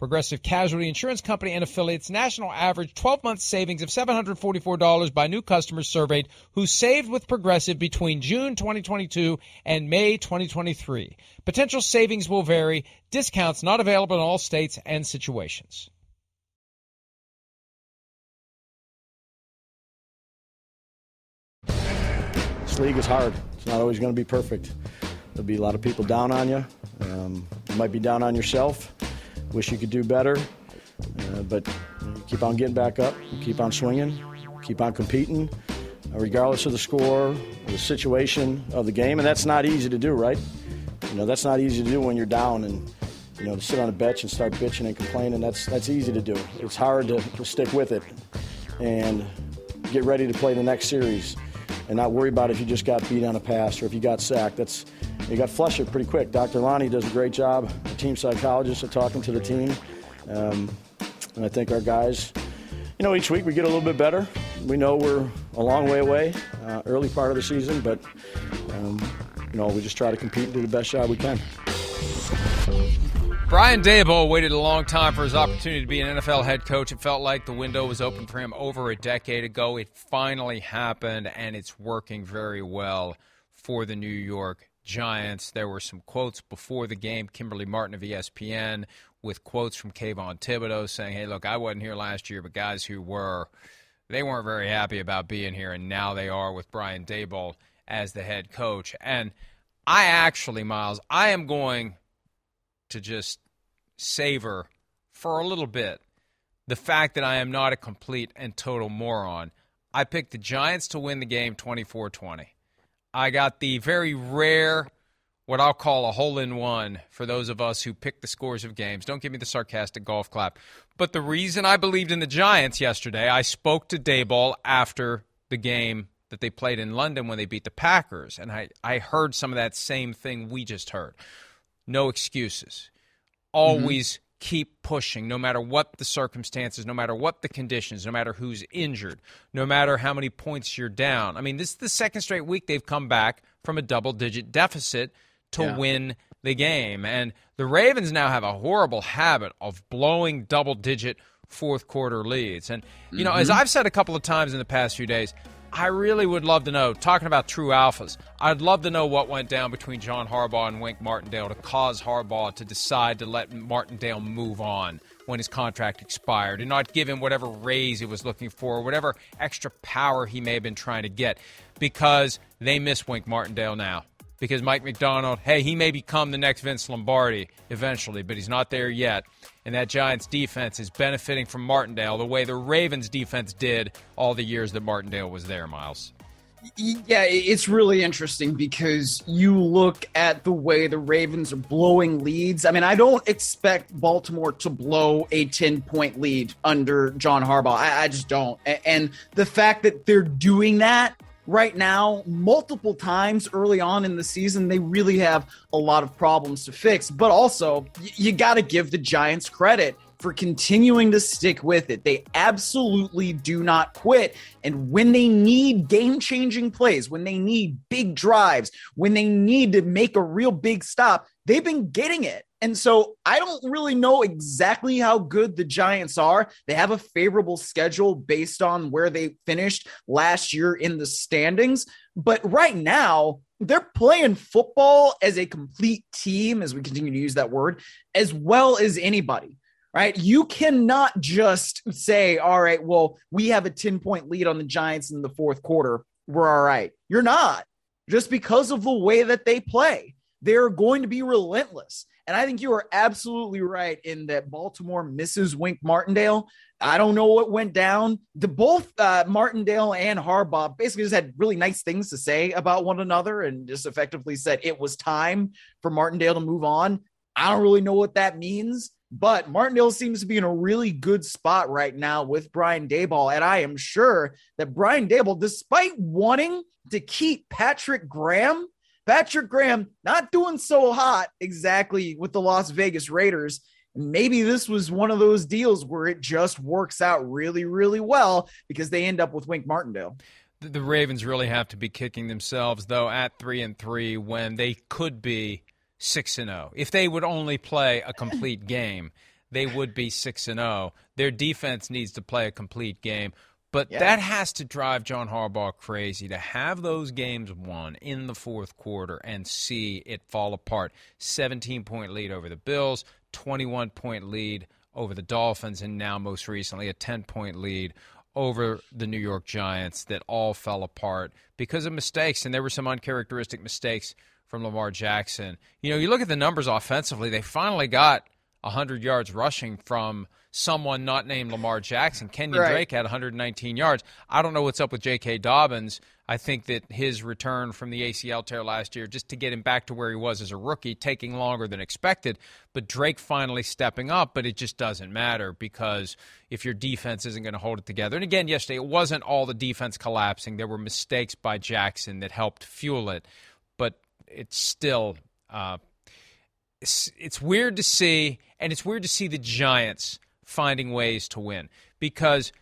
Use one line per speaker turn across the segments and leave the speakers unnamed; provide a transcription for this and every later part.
Progressive Casualty Insurance Company and affiliates national average 12 month savings of $744 by new customers surveyed who saved with Progressive between June 2022 and May 2023. Potential savings will vary. Discounts not available in all states and situations.
This league is hard. It's not always going to be perfect. There'll be a lot of people down on you. Um, you might be down on yourself. Wish you could do better, uh, but keep on getting back up, keep on swinging, keep on competing, uh, regardless of the score, the situation of the game, and that's not easy to do, right? You know, that's not easy to do when you're down and you know to sit on a bench and start bitching and complaining. That's that's easy to do. It's hard to, to stick with it and get ready to play the next series and not worry about if you just got beat on a pass or if you got sacked. That's you got to flush it pretty quick. Dr. Lonnie does a great job. The team psychologist are talking to the team, um, and I think our guys. You know, each week we get a little bit better. We know we're a long way away, uh, early part of the season, but um, you know we just try to compete and do the best job we can.
Brian Daboll waited a long time for his opportunity to be an NFL head coach. It felt like the window was open for him over a decade ago. It finally happened, and it's working very well for the New York Giants. There were some quotes before the game. Kimberly Martin of ESPN with quotes from Kayvon Thibodeaux saying, "Hey, look, I wasn't here last year, but guys who were, they weren't very happy about being here, and now they are with Brian Daboll as the head coach." And I actually, Miles, I am going to just savor for a little bit the fact that I am not a complete and total moron. I picked the Giants to win the game 24 20. I got the very rare, what I'll call a hole in one for those of us who pick the scores of games. Don't give me the sarcastic golf clap. But the reason I believed in the Giants yesterday, I spoke to Daboll after the game that they played in London when they beat the Packers, and I, I heard some of that same thing we just heard. No excuses. Always mm-hmm keep pushing no matter what the circumstances, no matter what the conditions, no matter who's injured, no matter how many points you're down. I mean, this is the second straight week they've come back from a double digit deficit to yeah. win the game. And the Ravens now have a horrible habit of blowing double digit fourth quarter leads. And, you know, mm-hmm. as I've said a couple of times in the past few days, I really would love to know, talking about true alphas, I'd love to know what went down between John Harbaugh and Wink Martindale to cause Harbaugh to decide to let Martindale move on when his contract expired. And not give him whatever raise he was looking for, whatever extra power he may have been trying to get, because they miss Wink Martindale now because Mike Macdonald, hey, he may become the next Vince Lombardi eventually, but he's not there yet. And that Giants defense is benefiting from Martindale the way the Ravens defense did all the years that Martindale was there, Miles.
Yeah, it's really interesting because you look at the way the Ravens are blowing leads. I mean, I don't expect Baltimore to blow a 10 point lead under John Harbaugh. I, I just don't. And the fact that they're doing that right now multiple times early on in the season they really have a lot of problems to fix but also you got to give the giants credit for continuing to stick with it. They absolutely do not quit. And when they need game changing plays, when they need big drives, when they need to make a real big stop, they've been getting it. And so I don't really know exactly how good the Giants are. They have a favorable schedule based on where they finished last year in the standings. But right now, they're playing football as a complete team, as we continue to use that word, as well as anybody right? You cannot just say, all right, well, we have a 10 point lead on the Giants in the fourth quarter. We're all right. You're not just because of the way that they play. They're going to be relentless. And I think you are absolutely right in that Baltimore misses Wink Martindale. I don't know what went down. The both uh, Martindale and Harbaugh basically just had really nice things to say about one another and just effectively said it was time for Martindale to move on. I don't really know what that means, but Martindale seems to be in a really good spot right now with Brian Daboll. And I am sure that Brian Daboll, despite wanting to keep Patrick Graham, Patrick Graham not doing so hot exactly with the Las Vegas Raiders. Maybe this was one of those deals where it just works out really, really well because they end up with Wink Martindale.
The Ravens really have to be kicking themselves though at three and three when they could be six and zero. Oh. If they would only play a complete game, they would be six and zero. Oh. Their defense needs to play a complete game. But yeah. that has to drive John Harbaugh crazy to have those games won in the fourth quarter and see it fall apart. 17 point lead over the Bills, 21 point lead over the Dolphins, and now most recently a 10 point lead over the New York Giants that all fell apart because of mistakes. And there were some uncharacteristic mistakes from Lamar Jackson. You know, you look at the numbers offensively, they finally got 100 yards rushing from someone not named Lamar Jackson. Kenyan right. Drake had 119 yards. I don't know what's up with J.K. Dobbins. I think that his return from the ACL tear last year, just to get him back to where he was as a rookie, taking longer than expected. But Drake finally stepping up, but it just doesn't matter because if your defense isn't going to hold it together. And again, yesterday, it wasn't all the defense collapsing. There were mistakes by Jackson that helped fuel it, but it's still. Uh, it's, it's weird to see, and it's weird to see the Giants finding ways to win because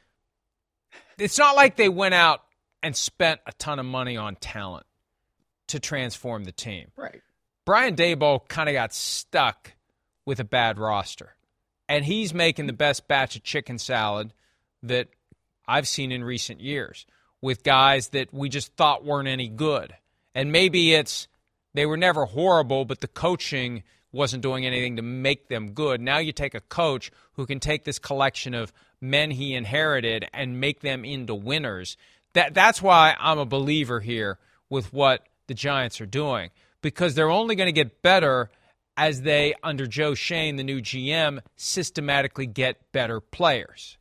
it's not like they went out and spent a ton of money on talent to transform the team.
Right.
Brian Daboll kind of got stuck with a bad roster, and he's making the best batch of chicken salad that I've seen in recent years with guys that we just thought weren't any good. And maybe it's they were never horrible, but the coaching wasn't doing anything to make them good. Now you take a coach who can take this collection of men he inherited and make them into winners. That that's why I'm a believer here with what the Giants are doing because they're only going to get better as they under Joe Schoen the new GM, systematically get better players.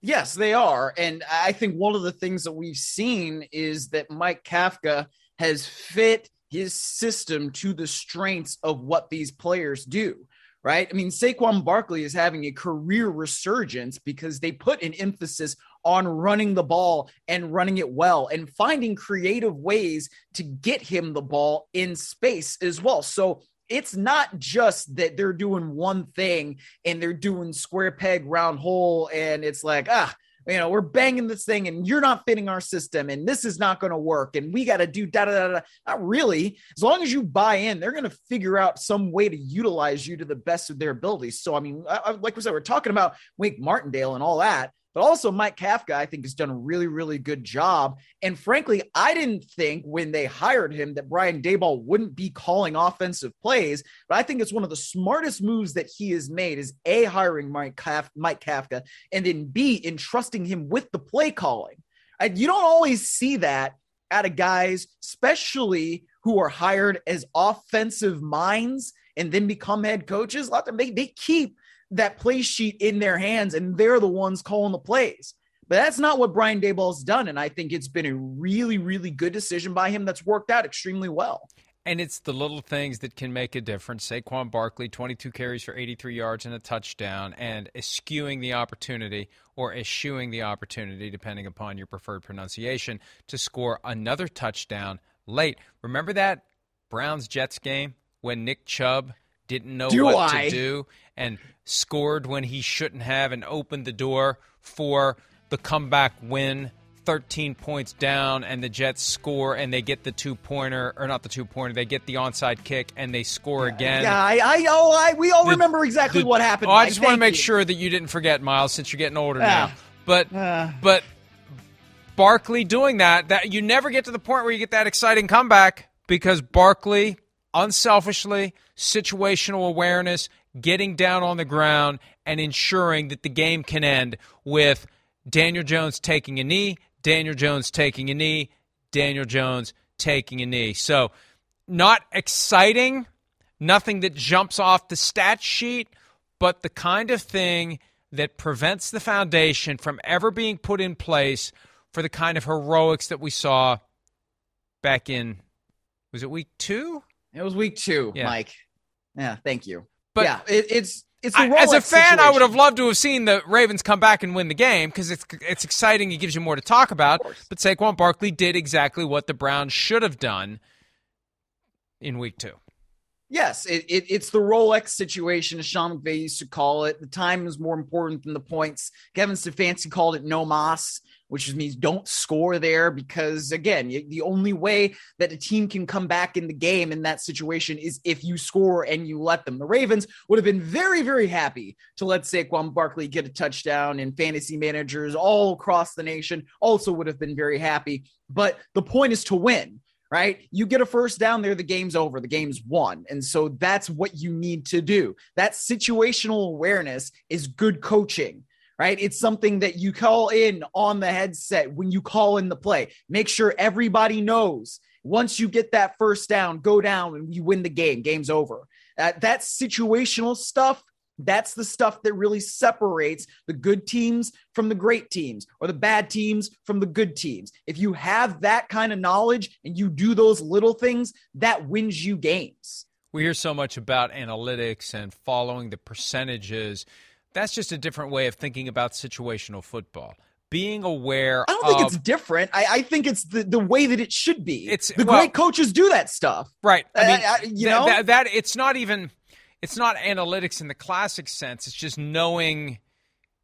Yes, they are. And I think one of the things that we've seen is that Mike Kafka has fit his system to the strengths of what these players do. Right. I mean, Saquon Barkley is having a career resurgence because they put an emphasis on running the ball and running it well and finding creative ways to get him the ball in space as well. So it's not just that they're doing one thing and they're doing square peg round hole and it's like, ah, you know, we're banging this thing and you're not fitting our system and this is not going to work and we got to do da da da. Not really. As long as you buy in, they're going to figure out some way to utilize you to the best of their abilities. So, I mean, I, I, like we said, we're talking about Wink Martindale and all that. But also, Mike Kafka, I think, has done a really, really good job. And frankly, I didn't think when they hired him that Brian Daboll wouldn't be calling offensive plays. But I think it's one of the smartest moves that he has made is A, hiring Mike, Kaf- Mike Kafka, and then B, entrusting him with the play calling. And you don't always see that out of guys, especially who are hired as offensive minds and then become head coaches. A lot of them, they, they keep – that play sheet in their hands and they're the ones calling the plays. But that's not what Brian Daboll's done. And I think it's been a really, really good decision by him that's worked out extremely well.
And it's the little things that can make a difference. Saquon Barkley, 22 carries for 83 yards and a touchdown, and eschewing the opportunity or eschewing the opportunity, depending upon your preferred pronunciation, to score another touchdown late. Remember that Browns Jets game when Nick Chubb didn't know
Do
what
I?
to do, and scored when he shouldn't have, and opened the door for the comeback win. 13 points down, and the Jets score, and they get the two pointer, or not the two pointer, they get the onside kick, and they score again.
Yeah, I, I, oh, I, we all
The-
remember exactly
the-
what happened.
Oh, I just want to make
you.
sure that you didn't forget, Miles, since you're getting older
Yeah.
now. But
Uh.
but Barkley doing that, that you never get to the point where you get that exciting comeback because Barkley, unselfishly, situational awareness, getting down on the ground and ensuring that the game can end with Daniel Jones taking a knee, Daniel Jones taking a knee, Daniel Jones taking a knee. So not exciting, nothing that jumps off the stat sheet, but the kind of thing that prevents the foundation from ever being put in place for the kind of heroics that we saw back in was it week two?
It was week two,
Yeah.
Mike. Yeah, thank you.
But
yeah, it, it's it's a
I- as a fan, I would have loved to have seen the Ravens come back and win the game because it's it's exciting. It gives you more to talk about. But Saquon Barkley did exactly what the Browns should have done in week two.
Yes, it, it, it's the Rolex situation, as Sean McVay used to call it. The time is more important than the points. Kevin Stefanski called it no mas, which means don't score there because, again, the only way that a team can come back in the game in that situation is if you score and you let them. The Ravens would have been very, very happy to let Saquon Barkley get a touchdown, and fantasy managers all across the nation also would have been very happy. But the point is to win right? You get a first down there, the game's over, the game's won. And so that's what you need to do. That situational awareness is good coaching. Right. It's something that you call in on the headset when you call in the play. Make sure everybody knows once you get that first down, go down and you win the game. Game's over. Uh, that situational stuff that's the stuff that really separates the good teams from the great teams or the bad teams from the good teams. If you have that kind of knowledge and you do those little things, that wins you games.
We hear so much about analytics and following the percentages. That's just a different way of thinking about situational football. Being aware
I don't think
of
it's different. I, I think it's the, the way that it should be.
It's-
the
well-
great coaches do that stuff.
Right. I
I-
mean,
I- you
th-
know?
that, that it's not even it's not analytics in the classic sense. It's just knowing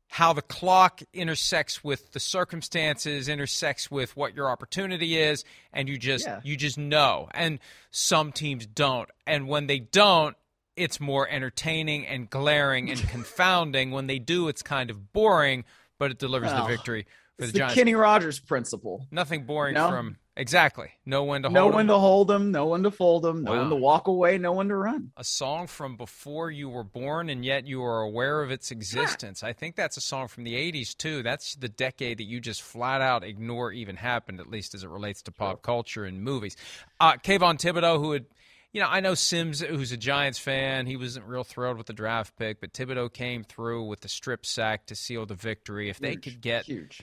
how the clock intersects with the circumstances, intersects with what your opportunity is, and you just
Yeah.
you just know. And some teams don't. And when they don't, it's more entertaining and glaring and confounding. When they do, it's kind of boring, but it delivers the victory for
It's
the
the
Giants.
Kenny Rogers principle.
Nothing boring
No?
from exactly. No one to
No one to hold them, no one to fold them, no
Wow.
one to walk away, no one to run.
a song from before you were born and yet you are aware of its existence. I think that's a song from the 80s too. That's the decade that you just flat out ignore even happened, at least as it relates to pop culture and movies. Uh, Kayvon Thibodeaux, who had, you know, I know Sims, who's a Giants fan, he wasn't real thrilled with the draft pick, but Thibodeaux came through with the strip sack to seal the victory. If they
Huge,
could get
huge.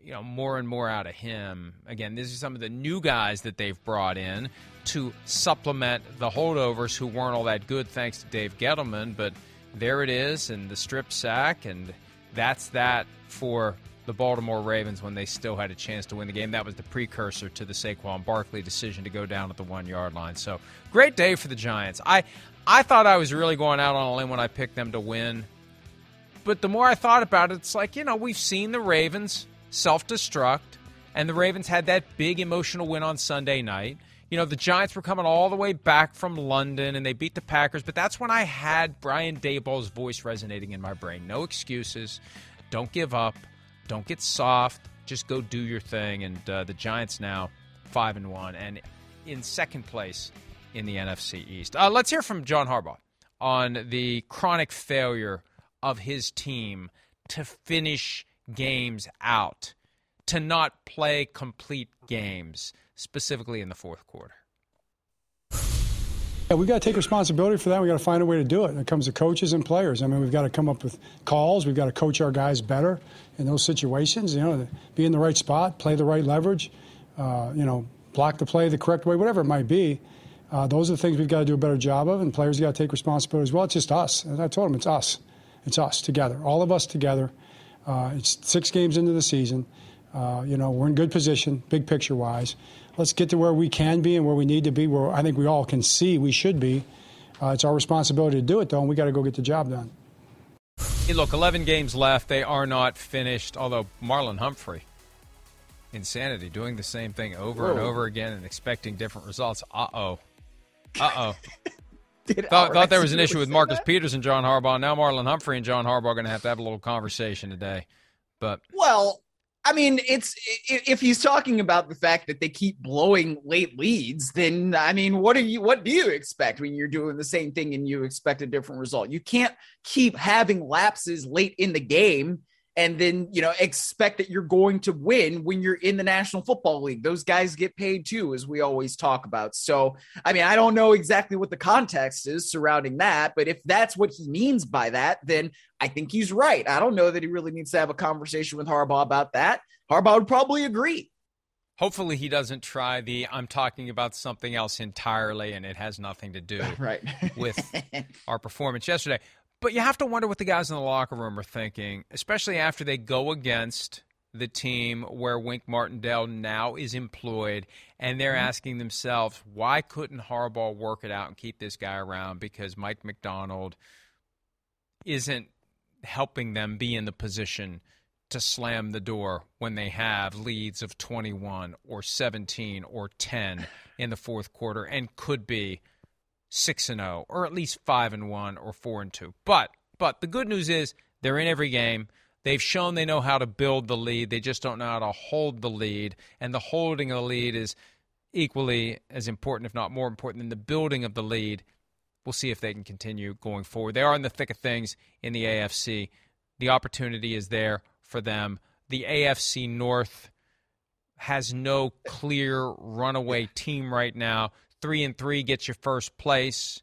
you know more and more out of him. Again, these are some of the new guys that they've brought in to supplement the holdovers who weren't all that good thanks to Dave Gettleman. But there it is, and the strip sack, and that's that for the Baltimore Ravens when they still had a chance to win the game. That was the precursor to the Saquon Barkley decision to go down at the one yard line. So great day for the Giants. I I thought I was really going out on a limb when I picked them to win but the more I thought about it, it's like, you know, we've seen the Ravens self destruct, and the Ravens had that big emotional win on Sunday night. You know, the Giants were coming all the way back from London and they beat the Packers, but that's when I had Brian Daboll's voice resonating in my brain. No excuses. Don't give up. Don't get soft. Just go do your thing. And uh, the Giants now 5 and 1 and in second place in the NFC East. Uh, let's hear from John Harbaugh on the chronic failure of his team to finish games out, to not play complete games, specifically in the fourth quarter.
Yeah, we've got to take responsibility for that. We've got to find a way to do it. It comes to coaches and players. I mean, we've got to come up with calls. We've got to coach our guys better in those situations. You know, be in the right spot, play the right leverage, uh, you know, block the play the correct way, whatever it might be. Uh, those are the things we've got to do a better job of, and players got to take responsibility as well. It's just us. And I told them it's us. It's us together, all of us together. Uh, it's six games into the season. Uh, you know, we're in good position, big picture wise. Let's get to where we can be and where we need to be, where I think we all can see we should be. Uh, it's our responsibility to do it, though, and we got to go get the job done.
Hey, look, 11 games left. They are not finished, although Marlon Humphrey, insanity, doing the same thing over Whoa. and over again and expecting different results. Uh oh. Uh oh. thought, thought there was an issue with Marcus that? Peters and John Harbaugh. Now Marlon Humphrey and John Harbaugh are going to have to have a little conversation today. But
well, I mean, it's if he's talking about the fact that they keep blowing late leads, then I mean, what do you what do you expect when you're doing the same thing and you expect a different result? You can't keep having lapses late in the game and then you know expect that you're going to win when you're in the National Football League. Those guys get paid too, as we always talk about. So, I mean, I don't know exactly what the context is surrounding that, but if that's what he means by that, then I think he's right. I don't know that he really needs to have a conversation with Harbaugh about that. Harbaugh would probably agree.
Hopefully, he doesn't try the I'm talking about something else entirely and it has nothing to do
right.
with our performance yesterday. But you have to wonder what the guys in the locker room are thinking, especially after they go against the team where Wink Martindale now is employed, and they're mm-hmm. asking themselves, why couldn't Harbaugh work it out and keep this guy around? Because Mike Macdonald isn't helping them be in the position to slam the door when they have leads of 21 or 17 or 10 in the fourth quarter and could be six and zero, oh, or at least five and one, or four and two. But but the good news is they're in every game. They've shown they know how to build the lead. They just don't know how to hold the lead, and the holding of the lead is equally as important, if not more important, than the building of the lead. We'll see if they can continue going forward. They are in the thick of things in the AFC. The opportunity is there for them. The AFC North has no clear runaway team right now three and three gets you first place.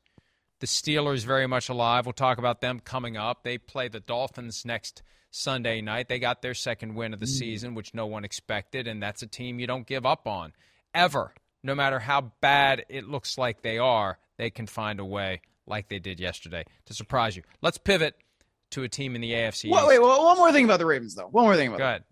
The Steelers very much alive. We'll talk about them coming up. They play the Dolphins next Sunday night. They got their second win of the mm. season, which no one expected, and that's a team you don't give up on ever. No matter how bad it looks like they are, they can find a way, like they did yesterday, to surprise you. Let's pivot to a team in the AFC.
Wait, wait, well, one more thing about the Ravens, though. One more thing about.
Go ahead.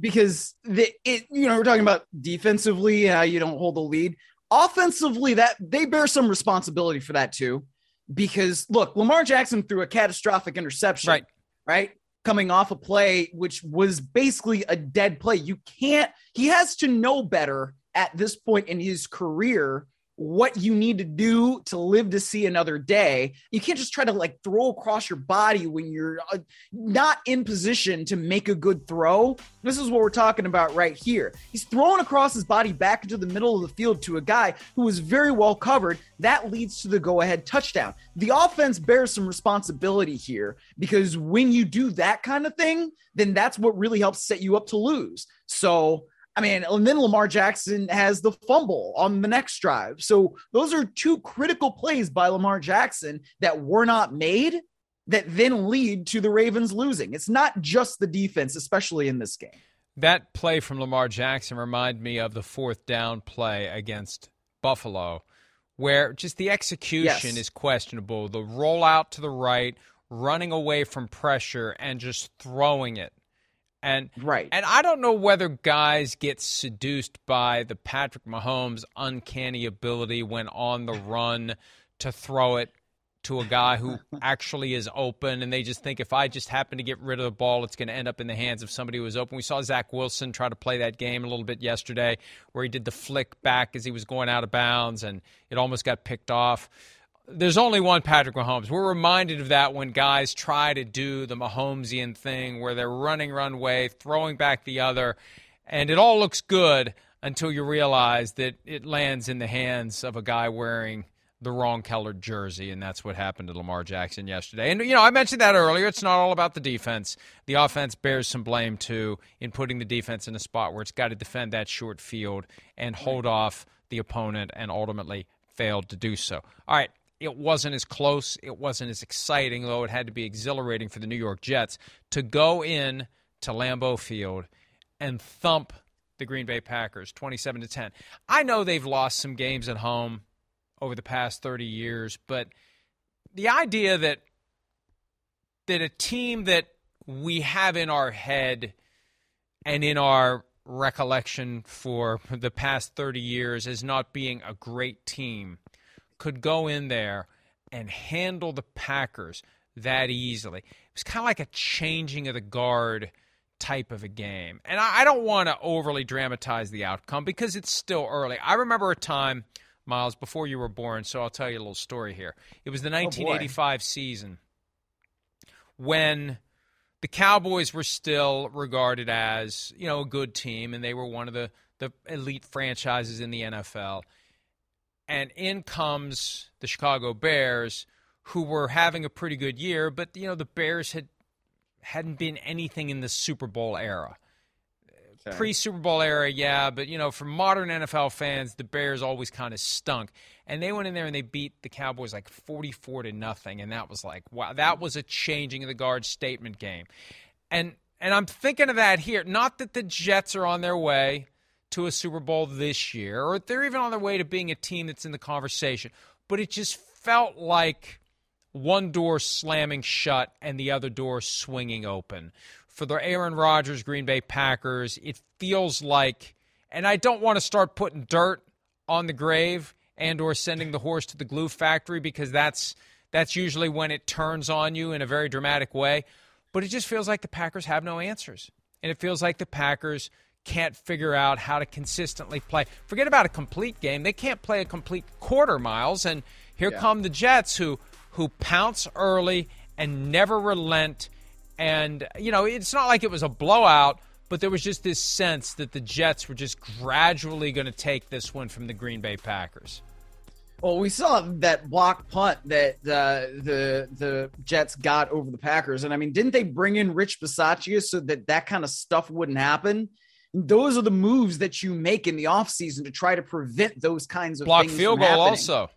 Because the it, you know, we're talking about defensively, how you don't hold the lead offensively that they bear some responsibility for that too. Because look lamar jackson threw a catastrophic interception
right.
right? Coming off a play which was basically a dead play. You can't he has to know better at this point in his career what you need to do to live to see another day. You can't just try to like throw across your body when you're uh, not in position to make a good throw. This is what we're talking about right here. He's throwing across his body back into the middle of the field to a guy who was very well covered. That leads to the go ahead touchdown. The offense bears some responsibility here because when you do that kind of thing, then that's what really helps set you up to lose. So, I mean, and then Lamar Jackson has the fumble on the next drive. So those are two critical plays by Lamar Jackson that were not made that then lead to the Ravens losing. It's not just the defense, especially in this game.
That play from Lamar Jackson remind me of the fourth down play against Buffalo, where just the execution yes. is questionable. The rollout to the right, running away from pressure, and just throwing it and
right.
And I don't know whether guys get seduced by the Patrick Mahomes uncanny ability when on the run to throw it to a guy who actually is open and they just think if I just happen to get rid of the ball, it's going to end up in the hands of somebody who is open. We saw Zach Wilson try to play that game a little bit yesterday where he did the flick back as he was going out of bounds and it almost got picked off there's only one Patrick Mahomes. We're reminded of that when guys try to do the Mahomesian thing where they're running runway, throwing back the other, and it all looks good until you realize that it lands in the hands of a guy wearing the wrong colored jersey, and that's what happened to Lamar Jackson yesterday. And, you know, I mentioned that earlier. It's not all about the defense. The offense bears some blame, too, in putting the defense in a spot where it's got to defend that short field and hold off the opponent and ultimately failed to do so. All right, it wasn't as close, it wasn't as exciting, though it had to be exhilarating for the New York Jets to go in to Lambeau Field and thump the Green Bay Packers 27 to 10. I know they've lost some games at home over the past 30 years, but the idea that that a team that we have in our head and in our recollection for the past 30 years as not being a great team could go in there and handle the Packers that easily. It was kind of like a changing of the guard type of a game. And I, I don't want to overly dramatize the outcome because it's still early. I remember a time, Miles, before you were born, so I'll tell you a little story here. It was the 1985 oh season when the Cowboys were still regarded as, you know, a good team and they were one of the, the elite franchises in the NFL. And in comes the Chicago Bears, who were having a pretty good year, but you know, the Bears had hadn't been anything in the Super Bowl era. Okay. Pre Super Bowl era, yeah, but you know, for modern NFL fans, the Bears always kind of stunk. And they went in there and they beat the Cowboys like 44 to nothing, and that was like, wow, that was a changing of the guard statement game. And and I'm thinking of that here. Not that the Jets are on their way to a Super Bowl this year, or they're even on their way to being a team that's in the conversation, but it just felt like one door slamming shut and the other door swinging open. For the Aaron Rodgers Green Bay Packers, it feels like, and I don't want to start putting dirt on the grave and or sending the horse to the glue factory because that's that's usually when it turns on you in a very dramatic way. But it just feels like the Packers have no answers. And it feels like the Packers can't figure out how to consistently play. Forget about a complete game. They can't play a complete quarter miles. And here yeah. come the Jets who who pounce early and never relent. And, you know, it's not like it was a blowout, but there was just this sense that the Jets were just gradually going to take this one from the Green Bay Packers.
Well, we saw that block punt that uh, the the Jets got over the Packers, and I mean, didn't they bring in Rich Bisaccia so that that kind of stuff wouldn't happen? Those are the moves that you make in the offseason to try to prevent those kinds of
block field goal
happening.
also.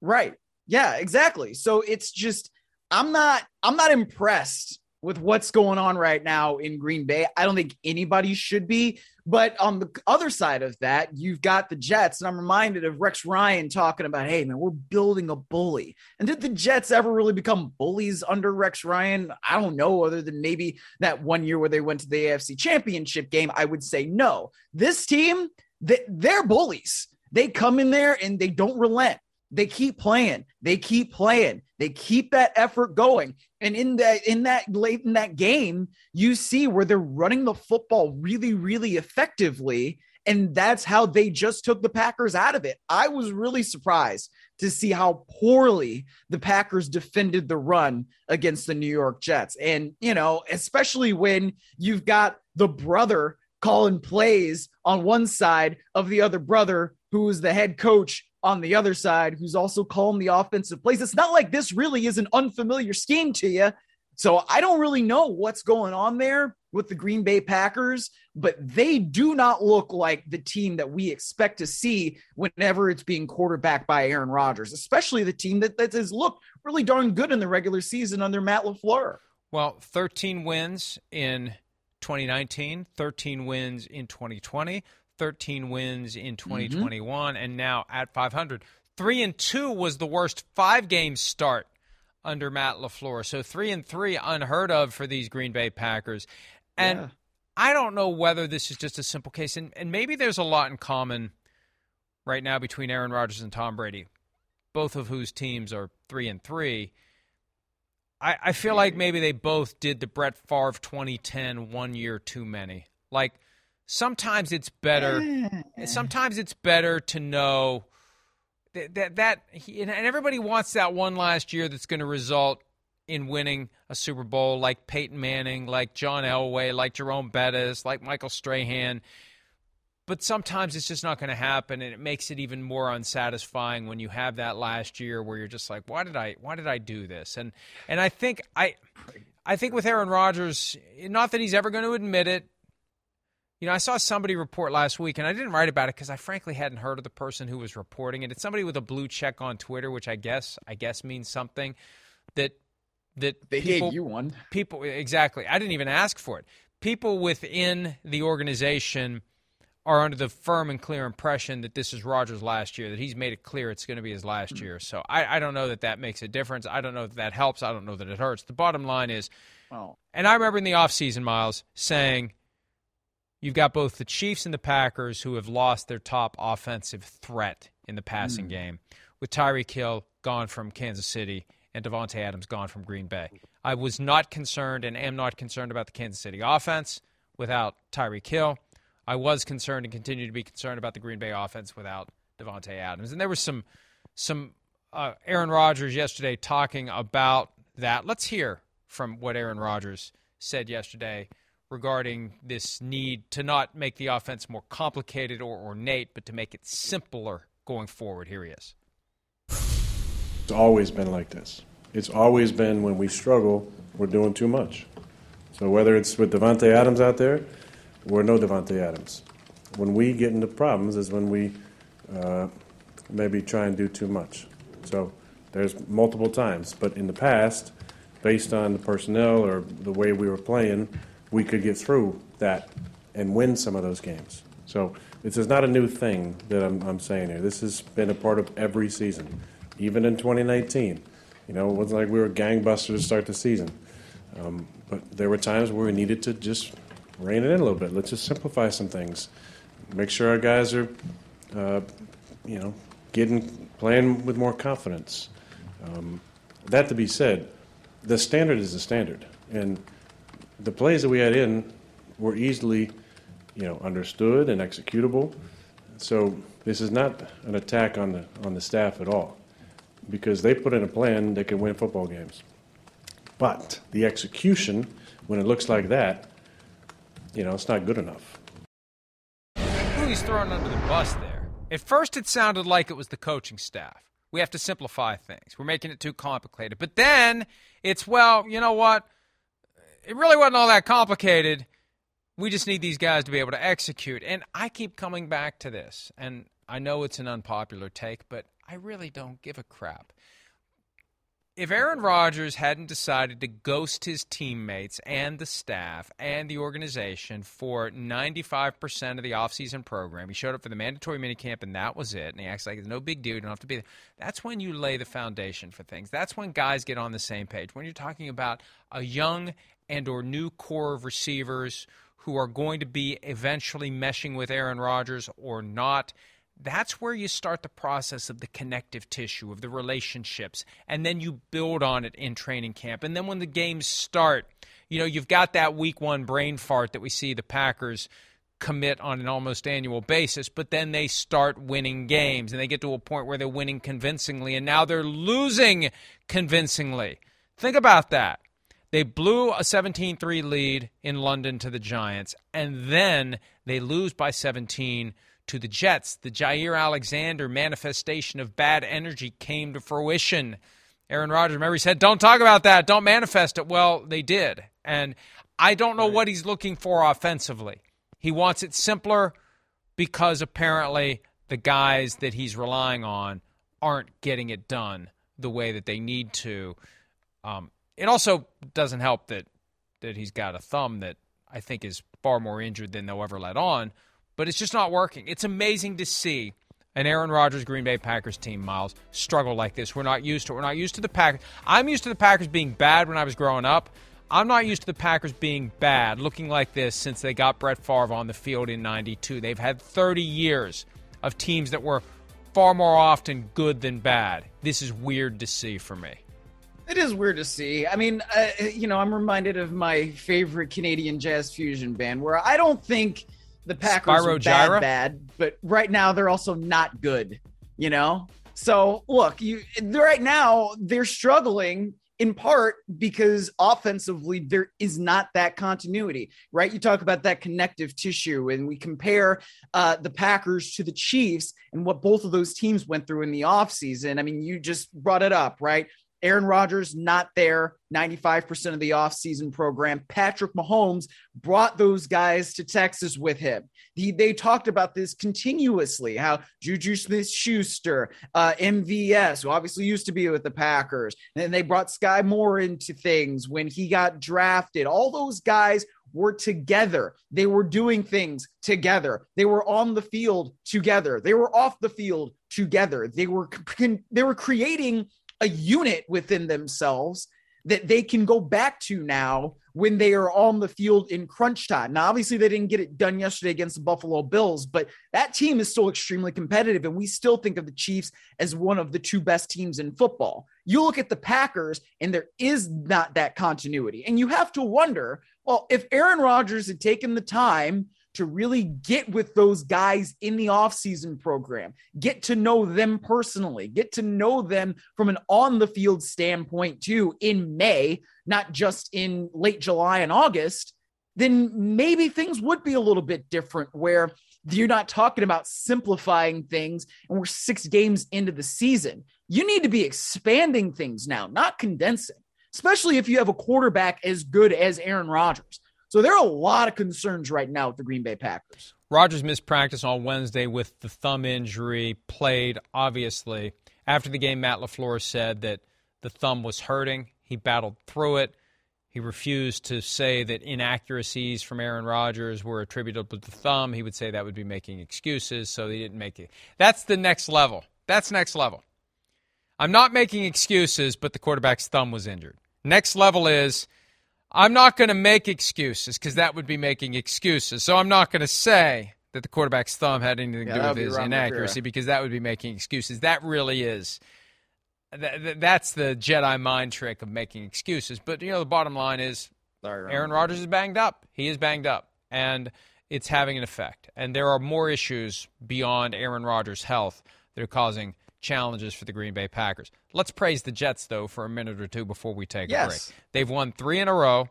Right. Yeah, exactly. So it's just I'm not I'm not impressed with what's going on right now in Green Bay. I don't think anybody should be. But on the other side of that, you've got the Jets. And I'm reminded of Rex Ryan talking about, hey, man, we're building a bully. And did the Jets ever really become bullies under Rex Ryan? I don't know, other than maybe that one year where they went to the AFC championship game. I would say no. This team, they're bullies. They come in there and they don't relent they keep playing. They keep playing. They keep that effort going. And in that in that late in that game you see where they're running the football really really effectively. And that's how they just took the packers out of it. I was really surprised to see how poorly the packers defended the run against the new york jets. And you know especially when you've got the brother calling plays on one side of the other brother who is the head coach on the other side who's also calling the offensive plays. It's not like this really is an unfamiliar scheme to you. So I don't really know what's going on there with the Green Bay Packers, but they do not look like the team that we expect to see whenever it's being quarterbacked by Aaron Rodgers, especially the team that, that has looked really darn good in the regular season under Matt LaFleur.
Well, 13 wins in 2019, 13 wins in 2020, 13 wins in 2021 mm-hmm. and now at 500. 3 and 2 was the worst 5 game start under Matt LaFleur. So 3 and 3 unheard of for these Green Bay Packers. And yeah. I don't know whether this is just a simple case and, and maybe there's a lot in common right now between Aaron Rodgers and Tom Brady, both of whose teams are 3 and 3. I, I feel like maybe they both did the Brett Favre 2010 one year too many. Like sometimes it's better. sometimes it's better to know that that, that and everybody wants that one last year that's going to result in winning a Super Bowl, like Peyton Manning, like John Elway, like Jerome Bettis, like Michael Strahan. But sometimes it's just not going to happen, and it makes it even more unsatisfying when you have that last year where you're just like, "Why did I? Why did I do this?" And and I think I, I think with Aaron Rodgers, not that he's ever going to admit it, you know, I saw somebody report last week, and I didn't write about it because I frankly hadn't heard of the person who was reporting it. It's somebody with a blue check on Twitter, which I guess I guess means something. That that
they
people,
gave you one.
People exactly. I didn't even ask for it. People within the organization are under the firm and clear impression that this is Rodgers' last year. That he's made it clear it's going to be his last mm-hmm. year. So I, I don't know that that makes a difference. I don't know that that helps. I don't know that it hurts. The bottom line is, well, and I remember in the offseason, Miles saying You've got both the Chiefs and the Packers who have lost their top offensive threat in the passing mm. game with Tyreek Hill gone from Kansas City and Davante Adams gone from Green Bay. I was not concerned and am not concerned about the Kansas City offense without Tyreek Hill. I was concerned and continue to be concerned about the Green Bay offense without Davante Adams. And there was some some uh, Aaron Rodgers yesterday talking about that. Let's hear from what Aaron Rodgers said yesterday regarding this need to not make the offense more complicated or ornate, but to make it simpler going forward. Here he is.
It's always been like this. It's always been when we struggle, we're doing too much. So whether it's with Davante Adams out there or no Davante Adams, when we get into problems is when we uh, maybe try and do too much. So there's multiple times, but in the past, based on the personnel or the way we were playing, we could get through that and win some of those games. So this is not a new thing that I'm, I'm saying here. This has been a part of every season, even in 2019. You know, it wasn't like we were gangbusters to start the season. Um, but there were times where we needed to just rein it in a little bit. Let's just simplify some things. Make sure our guys are, uh, you know, getting playing with more confidence. Um, that to be said, the standard is the standard, and the plays that we had in were easily, you know, understood and executable. So this is not an attack on the on the staff at all, because they put in a plan that can win football games. But the execution, when it looks like that, you know, it's not good enough.
Who he's thrown under the bus there? At first, it sounded like it was the coaching staff. We have to simplify things. We're making it too complicated. But then it's, well, you know what? It really wasn't all that complicated. We just need these guys to be able to execute. And I keep coming back to this. And I know it's an unpopular take, but I really don't give a crap if Aaron Rodgers hadn't decided to ghost his teammates and the staff and the organization for 95% of the offseason program, he showed up for the mandatory minicamp and that was it. And he acts like it's no big deal. You don't have to be there. That's when you lay the foundation for things. That's when guys get on the same page. When you're talking about a young and or new core of receivers who are going to be eventually meshing with Aaron Rodgers or not – that's where you start the process of the connective tissue, of the relationships, and then you build on it in training camp. And then when the games start, you know, you've got that week one brain fart that we see the Packers commit on an almost annual basis, but then they start winning games and they get to a point where they're winning convincingly, and now they're losing convincingly. Think about that. They blew a 17 3 lead in London to the Giants, and then they lose by 17 to the Jets. The Jaire Alexander manifestation of bad energy came to fruition. Aaron Rodgers, remember, he said, Don't talk about that. Don't manifest it. Well, they did. And I don't know what he's looking for offensively. He wants it simpler because apparently the guys that he's relying on aren't getting it done the way that they need to. Um, it also doesn't help that that he's got a thumb that I think is far more injured than they'll ever let on but it's just not working. It's amazing to see an Aaron Rodgers Green Bay Packers team, Miles, struggle like this. We're not used to it. We're not used to the Packers. I'm used to the Packers being bad when I was growing up. I'm not used to the Packers being bad, looking like this since they got Brett Favre on the field in 92. They've had 30 years of teams that were far more often good than bad. This is weird to see for me.
It is weird to see. I mean, uh, you know, I'm reminded of my favorite Canadian jazz fusion band where I don't think – the Packers Spyro are bad, Gyra? bad, but right now they're also not good. You know, so look, you right now they're struggling in part because offensively there is not that continuity, right? You talk about that connective tissue, and we compare uh, the Packers to the Chiefs and what both of those teams went through in the offseason. I mean, you just brought it up, right? Aaron Rodgers not there 95% of the offseason program. Patrick Mahomes brought those guys to Texas with him. He, they talked about this continuously how Juju Smith Schuster, uh, MVS, who obviously used to be with the Packers, and they brought Sky Moore into things when he got drafted. All those guys were together. They were doing things together. They were on the field together. They were off the field together. They were they were creating a unit within themselves that they can go back to now when they are on the field in crunch time. Now, obviously, they didn't get it done yesterday against the Buffalo Bills, but that team is still extremely competitive. And we still think of the Chiefs as one of the two best teams in football. You look at the Packers, and there is not that continuity. And you have to wonder well, if Aaron Rodgers had taken the time to really get with those guys in the offseason program, get to know them personally, get to know them from an on the field standpoint too in May, not just in late July and August, then maybe things would be a little bit different where you're not talking about simplifying things and we're six games into the season. You need to be expanding things now, not condensing, especially if you have a quarterback as good as Aaron Rodgers. So there are a lot of concerns right now with the Green Bay Packers.
Rodgers missed practice on Wednesday with the thumb injury, played, obviously. After the game, Matt LaFleur said that the thumb was hurting. He battled through it. He refused to say that inaccuracies from Aaron Rodgers were attributable to the thumb. He would say that would be making excuses, so he didn't make it. That's the next level. That's next level. I'm not making excuses, but the quarterback's thumb was injured. Next level is I'm not going to make excuses because that would be making excuses. So I'm not going to say that the quarterback's thumb had anything to
Yeah,
do with his inaccuracy because that would be making excuses. That really is. That, that- that's the Jedi mind trick of making excuses. But you know, the bottom line is
Sorry,
Aaron Rodgers is banged up. He is banged up, and it's having an effect. And there are more issues beyond Aaron Rodgers' health that are causing challenges for the Green Bay Packers. Let's praise the Jets though for a minute or two before we take a break. They've won three in a row.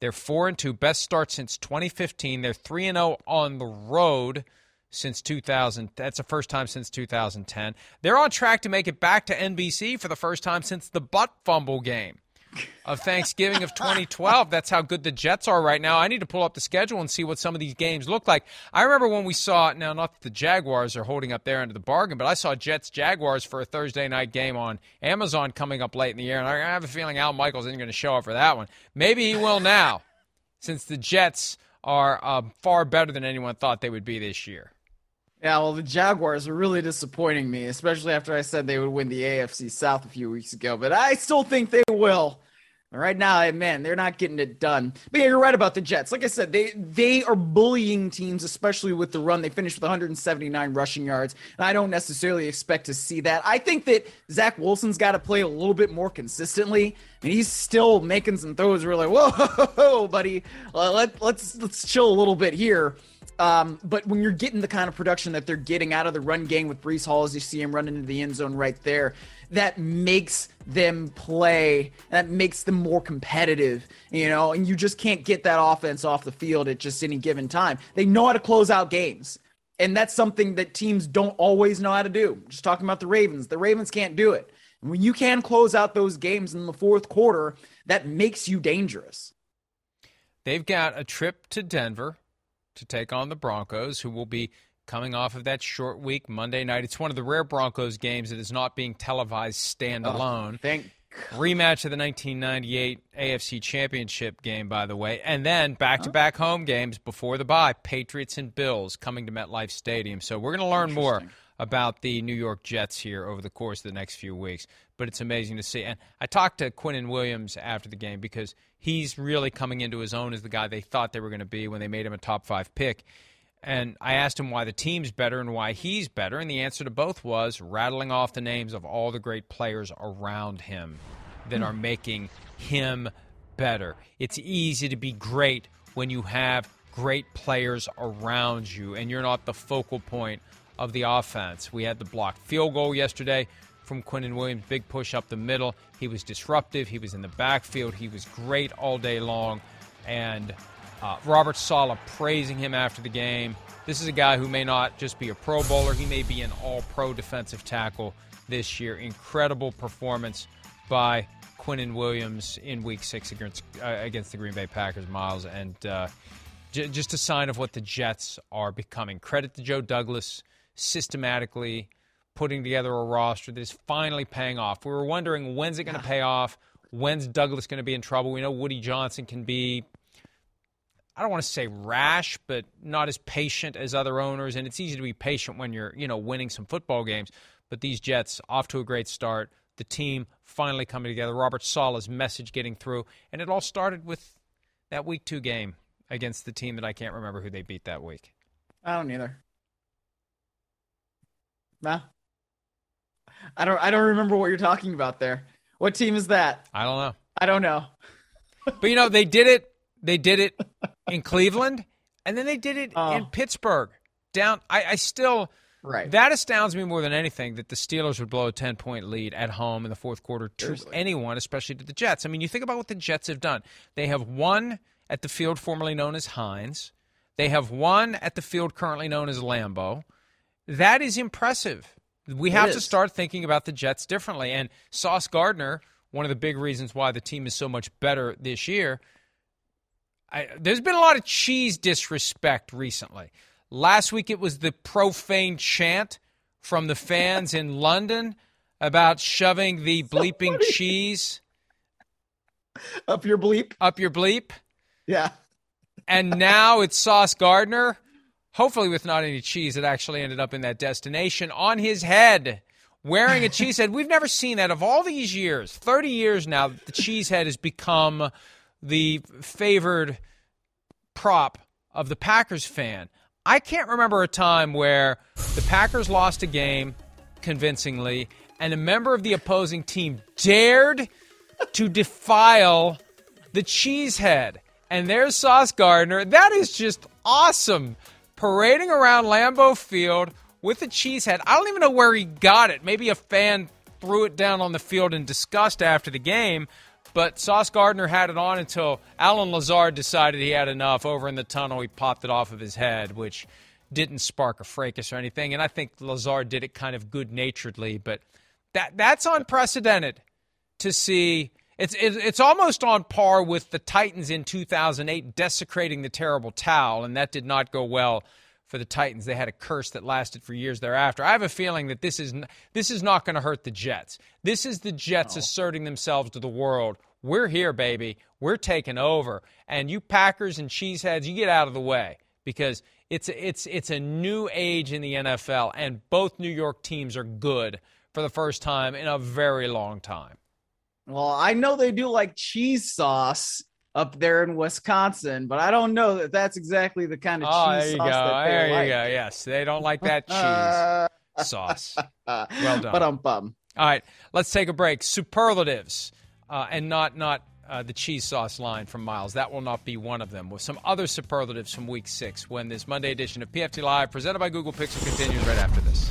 They're four and two, best start since 2015. They're three and zero on the road since 2000. That's the first time since 2010. They're on track to make it back to NBC for the first time since the butt fumble game of Thanksgiving of 2012. That's how good the Jets are right now. I need to pull up the schedule and see what some of these games look like. I remember when we saw now not that the Jaguars are holding up their end of the bargain, but I saw Jets Jaguars for a Thursday night game on Amazon coming up late in the year, and I have a feeling Al Michaels isn't going to show up for that one. Maybe he will now, since the Jets are um, far better than anyone thought they would be this year.
Yeah, well, the Jaguars are really disappointing me, especially after I said they would win the AFC South a few weeks ago. But I still think they will. Right now, man, they're not getting it done. But yeah, you're right about the Jets. Like I said, they they are bullying teams, especially with the run. They finished with 179 rushing yards, and I don't necessarily expect to see that. I think that Zach Wilson's got to play a little bit more consistently. I mean, he's still making some throws. Where like, whoa, buddy, uh, let let's let's chill a little bit here. Um, but when you're getting the kind of production that they're getting out of the run game with Breece Hall, as you see him running into the end zone right there, that makes them play, that makes them more competitive, you know, and you just can't get that offense off the field at just any given time. They know how to close out games. And that's something that teams don't always know how to do. Just talking about the Ravens. The Ravens can't do it. And when you can close out those games in the fourth quarter, that makes you dangerous.
They've got a trip to Denver to take on the Broncos, who will be coming off of that short week Monday night. It's one of the rare Broncos games that is not being televised standalone.
Oh, thank
Rematch of the 1998 AFC Championship game, by the way, and then back-to-back oh. home games before the bye: Patriots and Bills coming to MetLife Stadium. So we're going to learn more about the New York Jets here over the course of the next few weeks. But it's amazing to see. And I talked to Quinnen Williams after the game because he's really coming into his own as the guy they thought they were going to be when they made him a top five pick. And I asked him why the team's better and why he's better, and the answer to both was rattling off the names of all the great players around him that are making him better. It's easy to be great when you have great players around you and you're not the focal point of the offense. We had the blocked field goal yesterday from Quinnen Williams, big push up the middle. He was disruptive, he was in the backfield, he was great all day long. And uh, Robert Saleh praising him after the game. This is a guy who may not just be a Pro Bowler, he may be an all pro defensive tackle this year. Incredible performance by Quinnen Williams in week six against, uh, against the Green Bay Packers, Miles. And uh, j- just a sign of what the Jets are becoming. Credit to Joe Douglas systematically putting together a roster that is finally paying off. We were wondering when's it going to pay off? When's Douglas going to be in trouble? We know Woody Johnson can be I don't want to say rash, but not as patient as other owners. And it's easy to be patient when you're, you know, winning some football games. But these Jets off to a great start. The team finally coming together. Robert Saleh's message getting through, and it all started with that week two game against the team that I can't remember who they beat that week.
I don't either. Nah. I don't I don't remember what you're talking about there. What team is that?
I don't know.
I don't know.
but you know, they did it they did it in Cleveland and then they did it
Oh.
in Pittsburgh. Down I, I still
Right.
That astounds me more than anything that the Steelers would blow a 10 point lead at home in the fourth quarter to
Seriously.
anyone, especially to the Jets. I mean, you think about what the Jets have done. They have won at the field formerly known as Heinz, they have won at the field currently known as Lambeau. That is impressive. We
It
have to start thinking about the Jets differently. And Sauce Gardner, one of the big reasons why the team is so much better this year, I, there's been a lot of cheese disrespect recently. Last week it was the profane chant from the fans in London about shoving the bleeping cheese
Up your bleep.
up your bleep.
Yeah.
And now it's Sauce Gardner, hopefully with not any cheese that actually ended up in that destination, on his head, wearing a cheese head. We've never seen that of all these years, 30 years now, the cheese head has become the favored prop of the Packers fan. I can't remember a time where the Packers lost a game convincingly and a member of the opposing team dared to defile the cheesehead. And there's Sauce Gardner. That is just awesome. Parading around Lambeau Field with a cheesehead. I don't even know where he got it. Maybe a fan threw it down on the field in disgust after the game. But Sauce Gardner had it on until Allen Lazard decided he had enough. Over in the tunnel, he popped it off of his head, which didn't spark a fracas or anything. And I think Lazard did it kind of good naturedly. But that that's unprecedented to see. It's it's it's almost on par with the Titans in 2008 desecrating the terrible towel, and that did not go well for the Titans. They had a curse that lasted for years thereafter. I have a feeling that this is this is not going to hurt the Jets. This is the Jets asserting themselves to the world. We're here, baby. We're taking over, and you Packers and cheeseheads, you get out of the way because it's it's it's a new age in the NFL, and both New York teams are good for the first time in a very long time.
Well, I know they do like cheese sauce up there in Wisconsin, but I don't know that that's exactly the kind of
Oh,
cheese
there you
sauce
go.
that they
There
like.
you go. Yes, they don't like that cheese
Uh,
sauce. Well done.
But um bum.
All right, let's take a break. Superlatives, uh, and not not uh, the cheese sauce line from Miles. That will not be one of them. With some other superlatives from Week Six, when this Monday edition of PFT Live, presented by Google Pixel, continues right after this.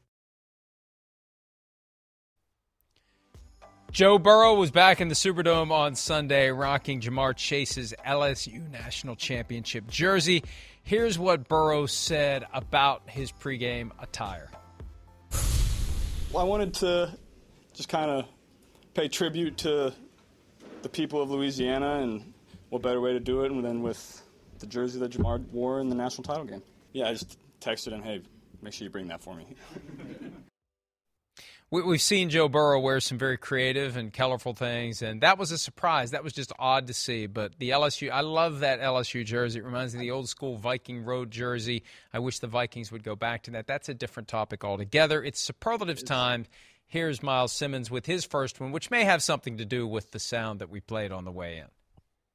Joe Burrow was back in the Superdome on Sunday, rocking Ja'Marr Chase's LSU National Championship jersey. Here's what Burrow said about his pregame attire.
Well, I wanted to just kind of pay tribute to the people of Louisiana, and what better way to do it than with the jersey that Ja'Marr wore in the national title game. Yeah, I just texted him, hey, make sure you bring that for me.
We, we've seen Joe Burrow wear some very creative and colorful things, and that was a surprise. That was just odd to see. But the LSU, I love that LSU jersey. It reminds me of the old school Viking Road jersey. I wish the Vikings would go back to that. That's a different topic altogether. It's superlatives time. Here's Miles Simmons with his first one, which may have something to do with the sound that we played on the way in.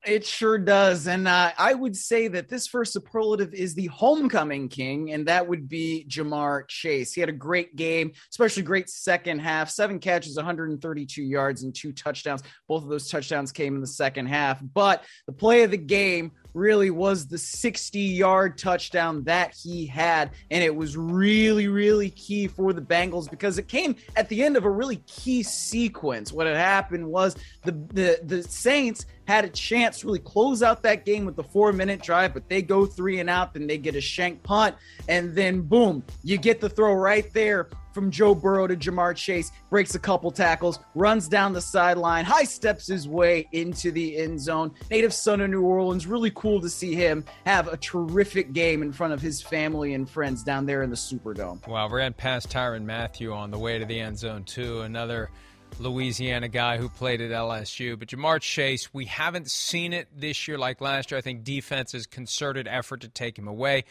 It sure does. And uh, I would say that this first superlative is the homecoming king, and that would be Ja'Marr Chase. He had a great game, especially great second half. Seven catches, 132 yards, and two touchdowns. Both of those touchdowns came in the second half. But the play of the game really was the 60 yard touchdown that he had. And it was really, really key for the Bengals because it came at the end of a really key sequence. What had happened was the, the, the Saints had a chance to really close out that game with the four minute drive, but they go three and out, then they get a shank punt, and then boom, you get the throw right there from Joe Burrow to Ja'Marr Chase, breaks a couple tackles, runs down the sideline, high steps his way into the end zone. Native son of New Orleans, really cool to see him have a terrific game in front of his family and friends down there in the Superdome.
Wow, ran past Tyrann Mathieu on the way to the end zone, too. Another Louisiana guy who played at LSU. But Ja'Marr Chase, we haven't seen it this year like last year. I think defense's concerted effort to take him away.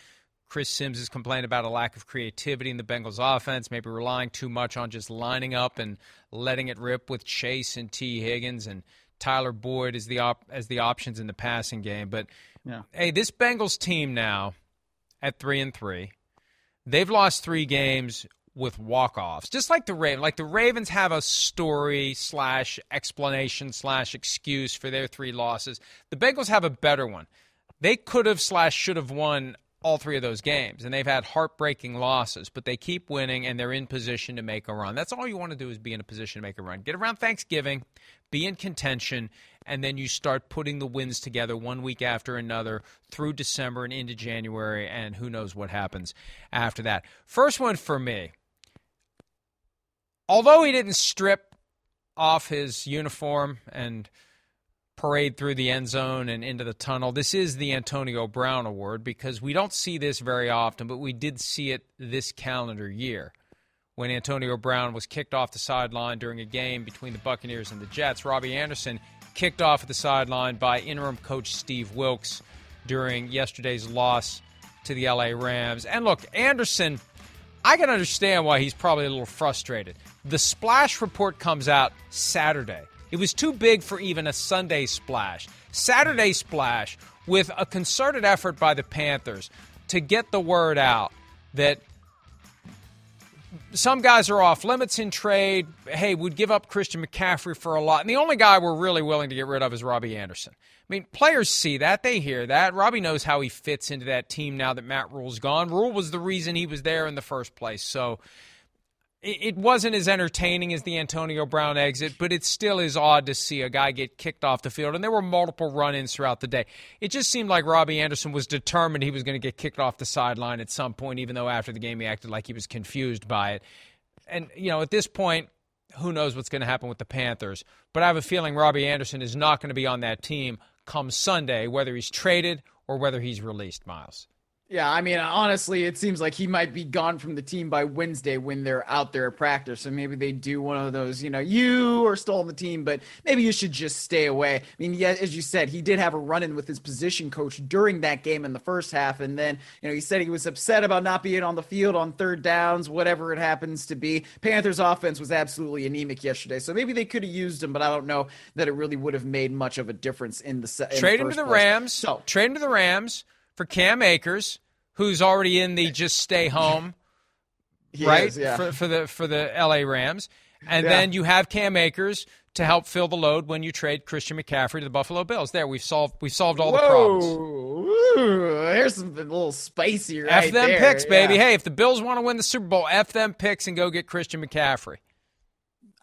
Chris Sims has complained about a lack of creativity in the Bengals offense, maybe relying too much on just lining up and letting it rip with Chase and Tee Higgins and Tyler Boyd as the op- as the options in the passing game. But yeah. hey, this Bengals team now at three and three, they've lost three games with walk offs, just like the Ravens. Like the Ravens have a story slash explanation slash excuse for their three losses. The Bengals have a better one. They could have slash should have won all three of those games, and they've had heartbreaking losses, but they keep winning and they're in position to make a run. That's all you want to do is be in a position to make a run. Get around Thanksgiving, be in contention, and then you start putting the wins together one week after another through December and into January, and who knows what happens after that. First one for me although he didn't strip off his uniform and parade through the end zone and into the tunnel, this is the Antonio Brown Award because we don't see this very often, but we did see it this calendar year when Antonio Brown was kicked off the sideline during a game between the Buccaneers and the Jets. Robbie Anderson kicked off at the sideline by interim coach Steve Wilks during yesterday's loss to the LA Rams. And look, Anderson, I can understand why he's probably a little frustrated. The splash report comes out Saturday. It was too big for even a Sunday splash. Saturday splash with a concerted effort by the Panthers to get the word out that some guys are off limits in trade. Hey, we'd give up Christian McCaffrey for a lot. And the only guy we're really willing to get rid of is Robbie Anderson. I mean, players see that, they hear that. Robbie knows how he fits into that team now that Matt Rhule's gone. Rule was the reason he was there in the first place. So it wasn't as entertaining as the Antonio Brown exit, but it still is odd to see a guy get kicked off the field. And there were multiple run ins throughout the day. It just seemed like Robbie Anderson was determined he was going to get kicked off the sideline at some point, even though after the game he acted like he was confused by it. And, you know, at this point, who knows what's going to happen with the Panthers. But I have a feeling Robbie Anderson is not going to be on that team come Sunday, whether he's traded or whether he's released, Miles.
Yeah, I mean, honestly, it seems like he might be gone from the team by Wednesday when they're out there at practice. So maybe they do one of those, you know, you are still on the team, but maybe you should just stay away. I mean, yeah, as you said, he did have a run in with his position coach during that game in the first half. And then, you know, he said he was upset about not being on the field on third downs, whatever it happens to be. Panthers offense was absolutely anemic yesterday. So maybe they could have used him, but I don't know that it really would have made much of a difference in the
in Trade him to the
place.
Rams. So, trade him to the Rams for Cam Akers, who's already in the just stay home, right?
Is, yeah.
for, for, the for the LA Rams, and yeah. then you have Cam Akers to help fill the load when you trade Christian McCaffrey to the Buffalo Bills. There, we've solved we've solved all
Whoa.
the problems.
Ooh, there's something a little spicy right
F them
there.
picks, baby.
Yeah.
Hey, if the Bills want to win the Super Bowl, F them picks and go get Christian McCaffrey.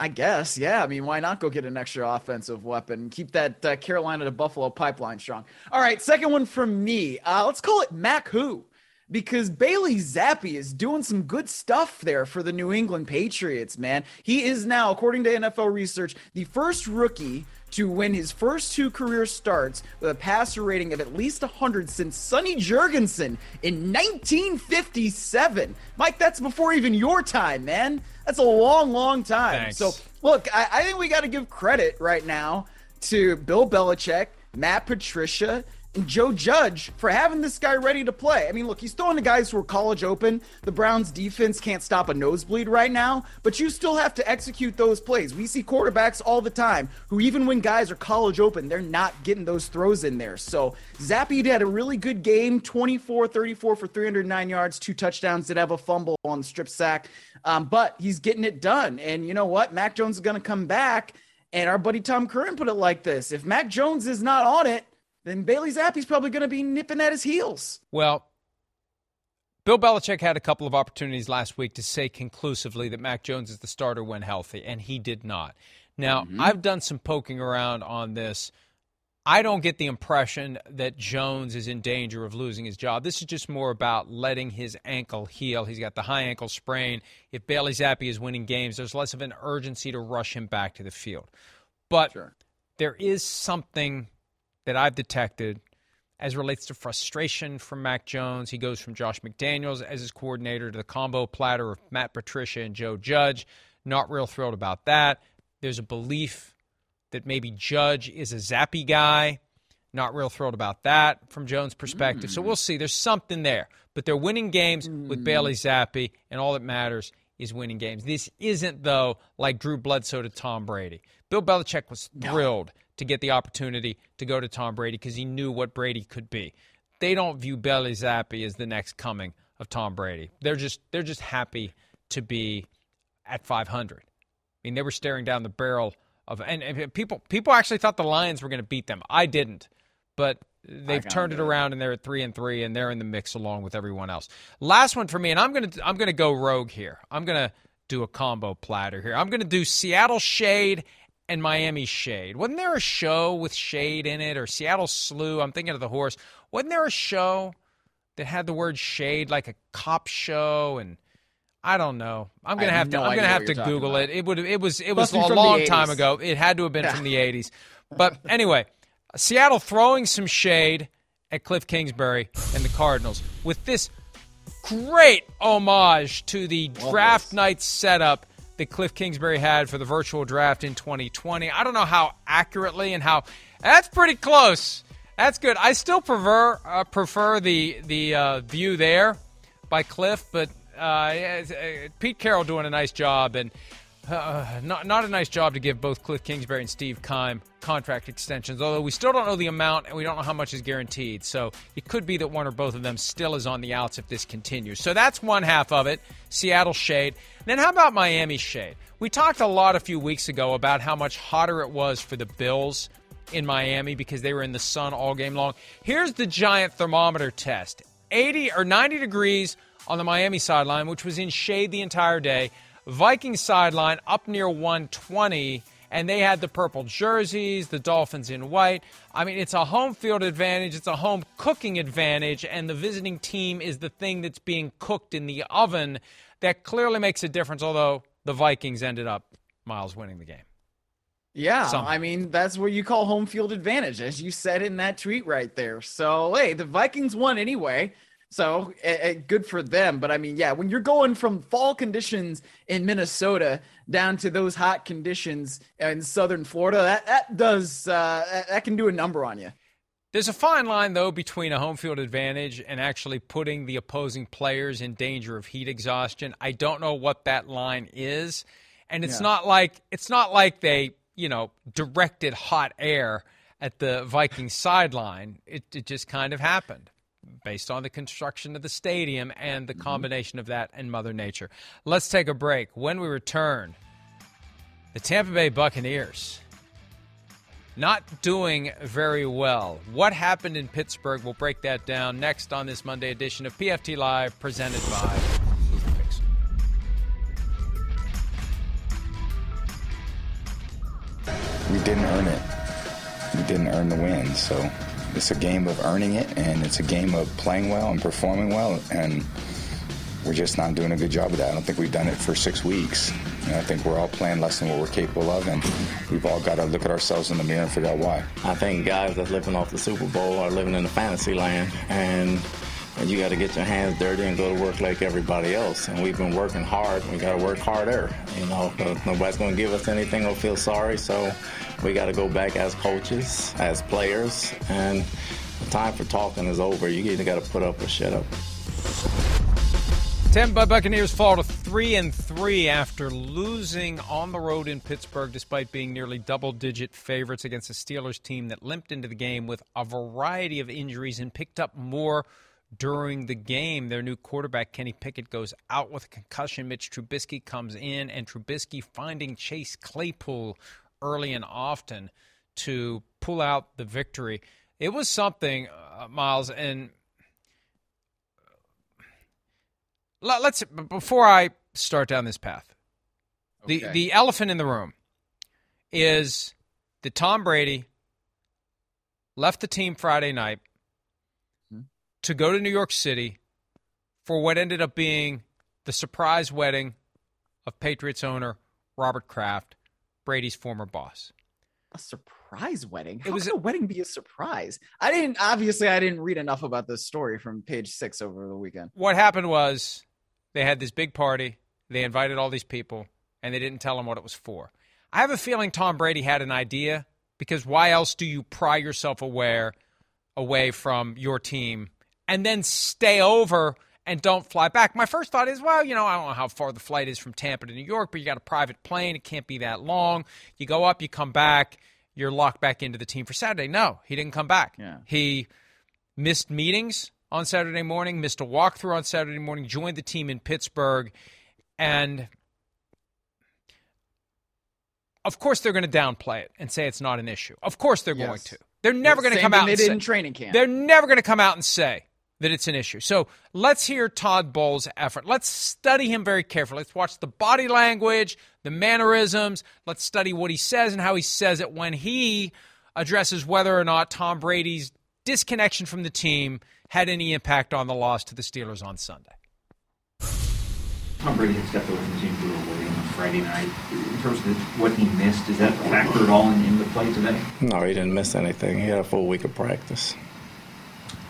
I guess, yeah. I mean, why not go get an extra offensive weapon? Keep that uh, Carolina to Buffalo pipeline strong. All right, second one from me. Uh, let's call it Mac Who because Bailey Zappe is doing some good stuff there for the New England Patriots, man. He is now, according to NFL research, the first rookie to win his first two career starts with a passer rating of at least 100 since Sonny Jurgensen in 1957. Mike, that's before even your time, man. That's a long, long time.
Thanks.
So, look, I, I think we got to give credit right now to Bill Belichick, Matt Patricia, Joe Judge for having this guy ready to play. I mean, look, he's throwing to guys who are college open. The Browns defense can't stop a nosebleed right now, but you still have to execute those plays. We see quarterbacks all the time who, even when guys are college open, they're not getting those throws in there. So Zappe had a really good game 24 34 for 309 yards, two touchdowns, did have a fumble on the strip sack, um, but he's getting it done. And you know what? Mac Jones is going to come back. And our buddy Tom Curran put it like this if Mac Jones is not on it, then Bailey Zappe's probably going to be nipping at his heels.
Well, Bill Belichick had a couple of opportunities last week to say conclusively that Mac Jones is the starter when healthy, and he did not. Now, mm-hmm. I've done some poking around on this. I don't get the impression that Jones is in danger of losing his job. This is just more about letting his ankle heal. He's got the high ankle sprain. If Bailey Zappe is winning games, there's less of an urgency to rush him back to the field. But sure. there is something that I've detected as relates to frustration from Mac Jones. He goes from Josh McDaniels as his coordinator to the combo platter of Matt Patricia and Joe Judge. Not real thrilled about that. There's a belief that maybe Judge is a Zappe guy. Not real thrilled about that from Jones' perspective. Mm. So we'll see. There's something there. But they're winning games mm. with Bailey Zappe, and all that matters is winning games. This isn't, though, like Drew Bledsoe to Tom Brady. Bill Belichick was thrilled to get the opportunity to go to Tom Brady because he knew what Brady could be. They don't view Bailey Zappe as the next coming of Tom Brady. They're just they're just happy to be at 500. I mean, they were staring down the barrel of and, and people people actually thought the Lions were going to beat them. I didn't, but they've turned it around and they're at three and three and they're in the mix along with everyone else. Last one for me, and I'm gonna I'm gonna go rogue here. I'm gonna do a combo platter here. I'm gonna do Seattle Shade and Miami Shade. Wasn't there a show with Shade in it or Seattle Slew? I'm thinking of the horse. Wasn't there a show that had the word Shade, like a cop show and I don't know. I'm gonna have, have, to. No I'm gonna have to Google about. it. It would. It was. It was a long time ago. It had to have been yeah. from the '80s. But anyway, Seattle throwing some shade at Cliff Kingsbury and the Cardinals with this great homage to the draft night setup that Cliff Kingsbury had for the virtual draft in 2020. I don't know how accurately and how that's pretty close. That's good. I still prefer uh, prefer the the uh, view there by Cliff, but uh, uh Pete Carroll doing a nice job and uh, not not a nice job to give both Cliff Kingsbury and Steve Keim contract extensions. Although we still don't know the amount and we don't know how much is guaranteed, so it could be that one or both of them still is on the outs if this continues. So that's one half of it. Seattle shade. Then how about Miami shade? We talked a lot a few weeks ago about how much hotter it was for the Bills in Miami because they were in the sun all game long. Here's the giant thermometer test: 80 or 90 degrees on the Miami sideline, which was in shade the entire day. Viking sideline up near 120, and they had the purple jerseys, the Dolphins in white. I mean, it's a home field advantage, it's a home cooking advantage, and the visiting team is the thing that's being cooked in the oven. That clearly makes a difference, although the Vikings ended up, Miles, winning the game.
Yeah, Somehow. I mean that's what you call home field advantage, as you said in that tweet right there. So hey, the Vikings won anyway. So good for them. But I mean, yeah, when you're going from fall conditions in Minnesota down to those hot conditions in southern Florida, that that does uh, that can do a number on you.
There's a fine line though between a home field advantage and actually putting the opposing players in danger of heat exhaustion. I don't know what that line is, and it's yeah. not like it's not like they you know directed hot air at the Vikings sideline. It, it just kind of happened based on the construction of the stadium and the mm-hmm. combination of that and Mother Nature. Let's take a break. When we return, the Tampa Bay Buccaneers not doing very well. What happened in Pittsburgh? We'll break that down next on this Monday edition of PFT Live presented by.
We didn't earn it. We didn't earn the win, so it's a game of earning it, and it's a game of playing well and performing well, and we're just not doing a good job of that. I don't think we've done it for six weeks. And I think we're all playing less than what we're capable of, and we've all got to look at ourselves in the mirror and figure out why.
I think guys that's living off the Super Bowl are living in a fantasy land, and and you got to get your hands dirty and go to work like everybody else. And we've been working hard. We got to work harder. You know, nobody's going to give us anything or feel sorry. So we got to go back as coaches, as players, and the time for talking is over. You either got to put up or shut up.
Tampa Bay Buccaneers fall to three and three after losing on the road in Pittsburgh, despite being nearly double-digit favorites against a Steelers team that limped into the game with a variety of injuries and picked up more during the game. Their new quarterback Kenny Pickett goes out with a concussion. Mitch Trubisky comes in, and Trubisky finding Chase Claypool early and often to pull out the victory. It was something, uh, Miles, and let's before I start down this path. The
Okay.
the elephant in the room is that Tom Brady left the team Friday night. To go to New York City for what ended up being the surprise wedding of Patriots owner Robert Kraft, Brady's former boss.
A surprise wedding.
It
How
was
could a wedding be a surprise? I didn't. Obviously, I didn't read enough about this story from page six over the weekend.
What happened was they had this big party, they invited all these people, and they didn't tell them what it was for. I have a feeling Tom Brady had an idea because why else do you pry yourself aware away from your team and then stay over and don't fly back? My first thought is, well, you know, I don't know how far the flight is from Tampa to New York, but you got a private plane, it can't be that long. You go up, you come back, you're locked back into the team for Saturday. No, he didn't come back.
Yeah.
He missed meetings on Saturday morning, missed a walkthrough on Saturday morning, joined the team in Pittsburgh, and of course they're going to downplay it and say it's not an issue. Of course they're going to. They're never going to come out
They
and
did
say,
in training camp.
they're never going to come out and say that it's an issue. So let's hear Todd Bowles' effort. Let's study him very carefully. Let's watch the body language, the mannerisms. Let's study what he says and how he says it when he addresses whether or not Tom Brady's disconnection from the team had any impact on the loss to the Steelers on Sunday.
Tom Brady had stepped away from the team for a little bit on Friday night. In terms of what he missed, does that factor at all in, into play today?
No, he didn't miss anything. He had a full week of practice.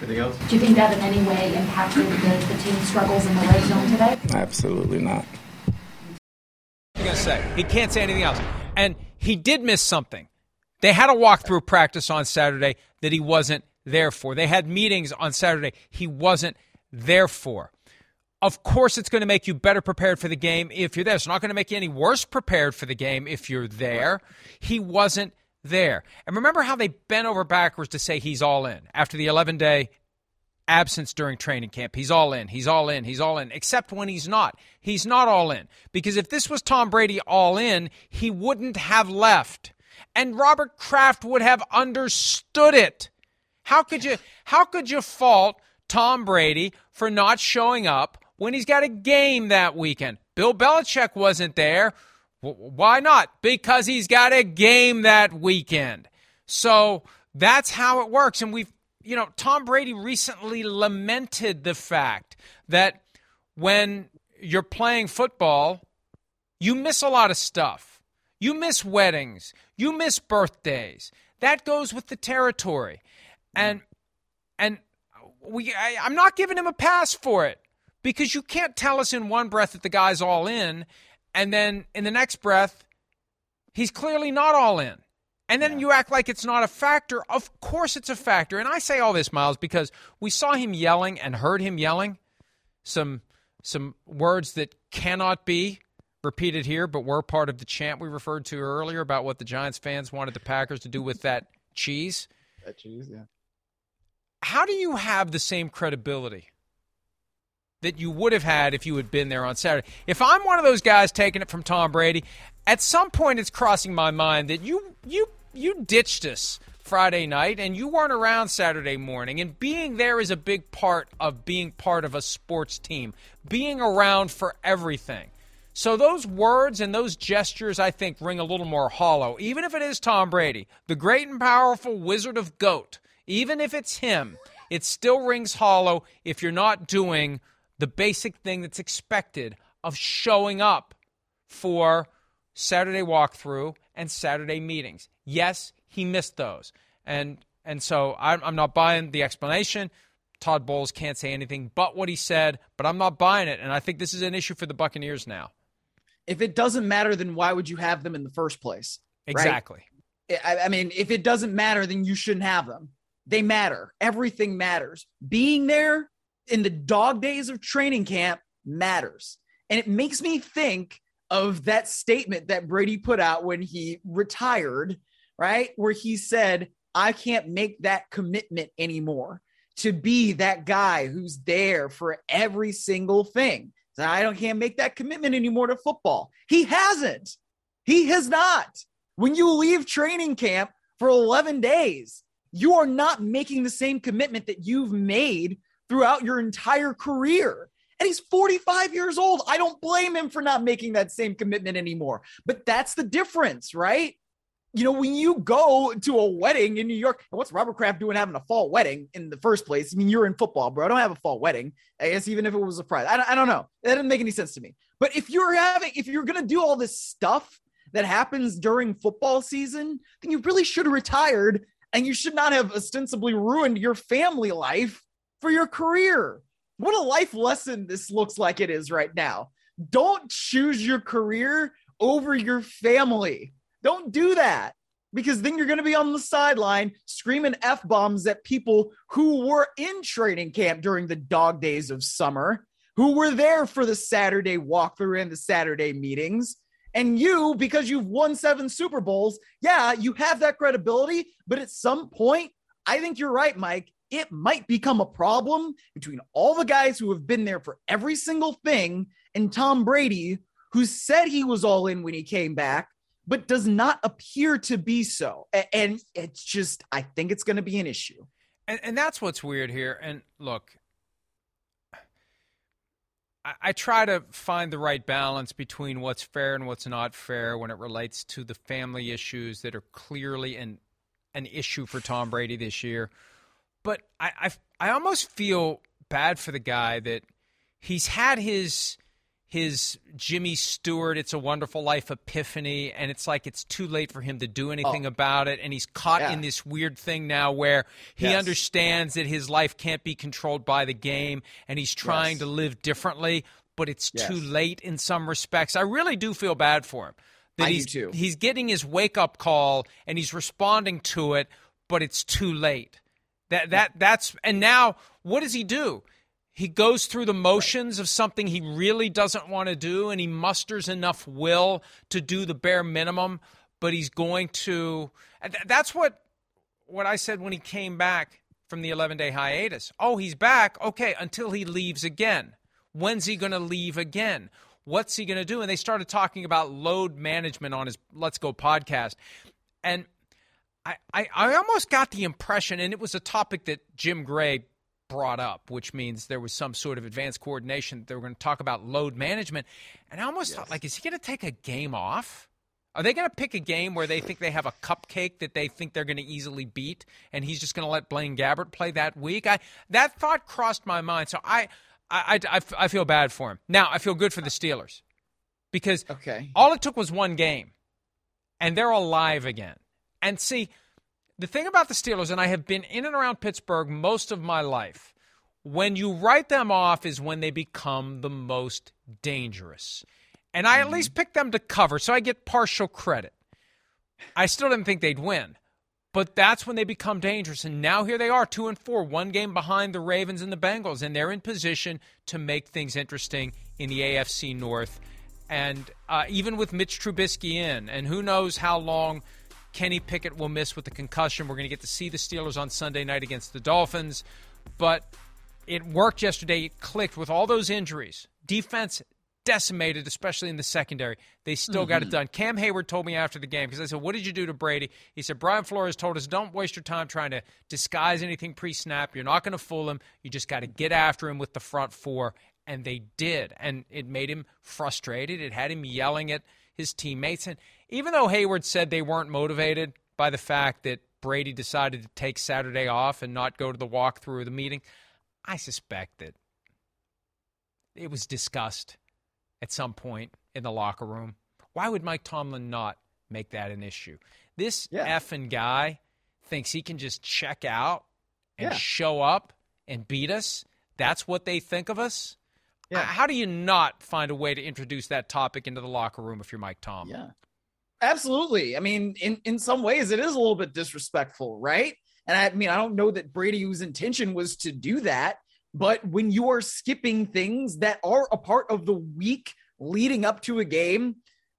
Anything else?
Do you think that in any way impacted the, the team's struggles in the red zone today?
Absolutely not.
I'm going to say. He can't say anything else. And he did miss something. They had a walkthrough practice on Saturday that he wasn't there for. They had meetings on Saturday he wasn't there for. Of course, it's going to make you better prepared for the game if you're there. It's not going to make you any worse prepared for the game if you're there. He wasn't there. And remember how they bent over backwards to say he's all in after the 11 day absence during training camp. He's all in. He's all in. He's all in. Except when he's not. He's not all in. Because if this was Tom Brady all in, he wouldn't have left. And Robert Kraft would have understood it. How could you how could you fault Tom Brady for not showing up when he's got a game that weekend? Bill Belichick wasn't there. Why not? Because he's got a game that weekend. So that's how it works. And we've, you know, Tom Brady recently lamented the fact that when you're playing football, you miss a lot of stuff. You miss weddings. You miss birthdays. That goes with the territory. And and we I, I'm not giving him a pass for it because you can't tell us in one breath that the guy's all in and then in the next breath he's clearly not all in. And then you act like it's not a factor. Of course it's a factor. And I say all this, Miles, because we saw him yelling and heard him yelling some some words that cannot be repeated here, but were part of the chant we referred to earlier about what the Giants fans wanted the Packers to do with that cheese.
That cheese, yeah.
How do you have the same credibility that you would have had if you had been there on Saturday? If I'm one of those guys taking it from Tom Brady, at some point it's crossing my mind that you you you ditched us Friday night and you weren't around Saturday morning and being there is a big part of being part of a sports team. Being around for everything. So those words and those gestures, I think, ring a little more hollow. Even if it is Tom Brady, the great and powerful wizard of GOAT, even if it's him, it still rings hollow if you're not doing the basic thing that's expected of showing up for Saturday walkthrough and Saturday meetings. Yes, he missed those. And and so I'm, I'm not buying the explanation. Todd Bowles can't say anything but what he said, but I'm not buying it. And I think this is an issue for the Buccaneers now.
If it doesn't matter, then why would you have them in the first place? right?
Exactly.
I, I mean, if it doesn't matter, then you shouldn't have them. They matter. Everything matters. Being there in the dog days of training camp matters. And it makes me think of that statement that Brady put out when he retired, right? Where he said, I can't make that commitment anymore to be that guy who's there for every single thing. So I don't can't make that commitment anymore to football. He hasn't. He has not. When you leave training camp for 11 days, you are not making the same commitment that you've made throughout your entire career. And he's 45 years old. I don't blame him for not making that same commitment anymore. But that's the difference, right? You know, when you go to a wedding in New York, what's Robert Kraft doing having a fall wedding in the first place? I mean, you're in football, bro. I don't have a fall wedding. I guess even if it was a Friday, I don't, I don't know. That didn't make any sense to me. But if you're having, if you're going to do all this stuff that happens during football season, then you really should have retired and you should not have ostensibly ruined your family life for your career. What a life lesson this looks like it is right now. Don't choose your career over your family. Don't do that because then you're going to be on the sideline screaming F bombs at people who were in training camp during the dog days of summer, who were there for the Saturday walkthrough and the Saturday meetings. And you, because you've won seven Super Bowls, yeah, you have that credibility. But at some point, I think you're right, Mike. It might become a problem between all the guys who have been there for every single thing and Tom Brady, who said he was all in when he came back, but does not appear to be so. And it's just, I think it's going to be an issue.
And, and that's what's weird here. And look, I, try to find the right balance between what's fair and what's not fair when it relates to the family issues that are clearly an an issue for Tom Brady this year. But I, I, I almost feel bad for the guy that he's had his his Jimmy Stewart It's a Wonderful Life epiphany and it's like it's too late for him to do oh. anything oh. about it and he's caught yeah. in this weird thing now where he yes. understands that his life can't be controlled by the game and he's trying yes. to live differently but it's yes. too late in some respects. I really do feel bad for him.
That I
he's,
do too.
He's getting his wake up call and he's responding to it, but it's too late. That that that's and now what does he do? he goes through the motions of something he really doesn't want to do and he musters enough will to do the bare minimum but he's going to that's what what I said when he came back from the 11 day hiatus. Oh he's back? Okay until he leaves again. When's he going to leave again? What's he going to do? And they started talking about load management on his let's go podcast. And I, I, I almost got the impression, and it was a topic that Jim Gray brought up, which means there was some sort of advanced coordination. They were going to talk about load management. And I almost yes. thought, like, is he going to take a game off? Are they going to pick a game where they think they have a cupcake that they think they're going to easily beat, and he's just going to let Blaine Gabbert play that week? I that thought crossed my mind, so I, I, I, I feel bad for him. Now I feel good for the Steelers because
okay.
all it took was one game, and they're alive again. And see, the thing about the Steelers, and I have been in and around Pittsburgh most of my life, when you write them off is when they become the most dangerous. And I at mm-hmm. least picked them to cover, so I get partial credit. I still didn't think they'd win. But that's when they become dangerous. And now here they are, two and four, one game behind the Ravens and the Bengals, and they're in position to make things interesting in the AFC North. And uh, even with Mitch Trubisky in, and who knows how long Kenny Pickett will miss with the concussion. We're going to get to see the Steelers on Sunday night against the Dolphins. But it worked yesterday. It clicked with all those injuries. Defense decimated, especially in the secondary. They still mm-hmm. got it mm-hmm. done. Cam Heyward told me after the game because I said, "What did you do to Brady?" He said, "Brian Flores told us don't waste your time trying to disguise anything pre-snap. You're not going to fool him. You just got to get after him with the front four." And they did, and it made him frustrated. It had him yelling at his teammates, and even though Heyward said they weren't motivated by the fact that Brady decided to take Saturday off and not go to the walkthrough of the meeting, I suspect that it was discussed at some point in the locker room. Why would Mike Tomlin not make that an issue? This yeah. effing guy thinks he can just check out and yeah. show up and beat us. That's what they think of us. Yeah. How do you not find a way to introduce that topic into the locker room if you're Mike Tom?
Yeah. Absolutely. I mean, in, in some ways, it is a little bit disrespectful, right? And I mean, I don't know that Brady's intention was to do that, but when you are skipping things that are a part of the week leading up to a game,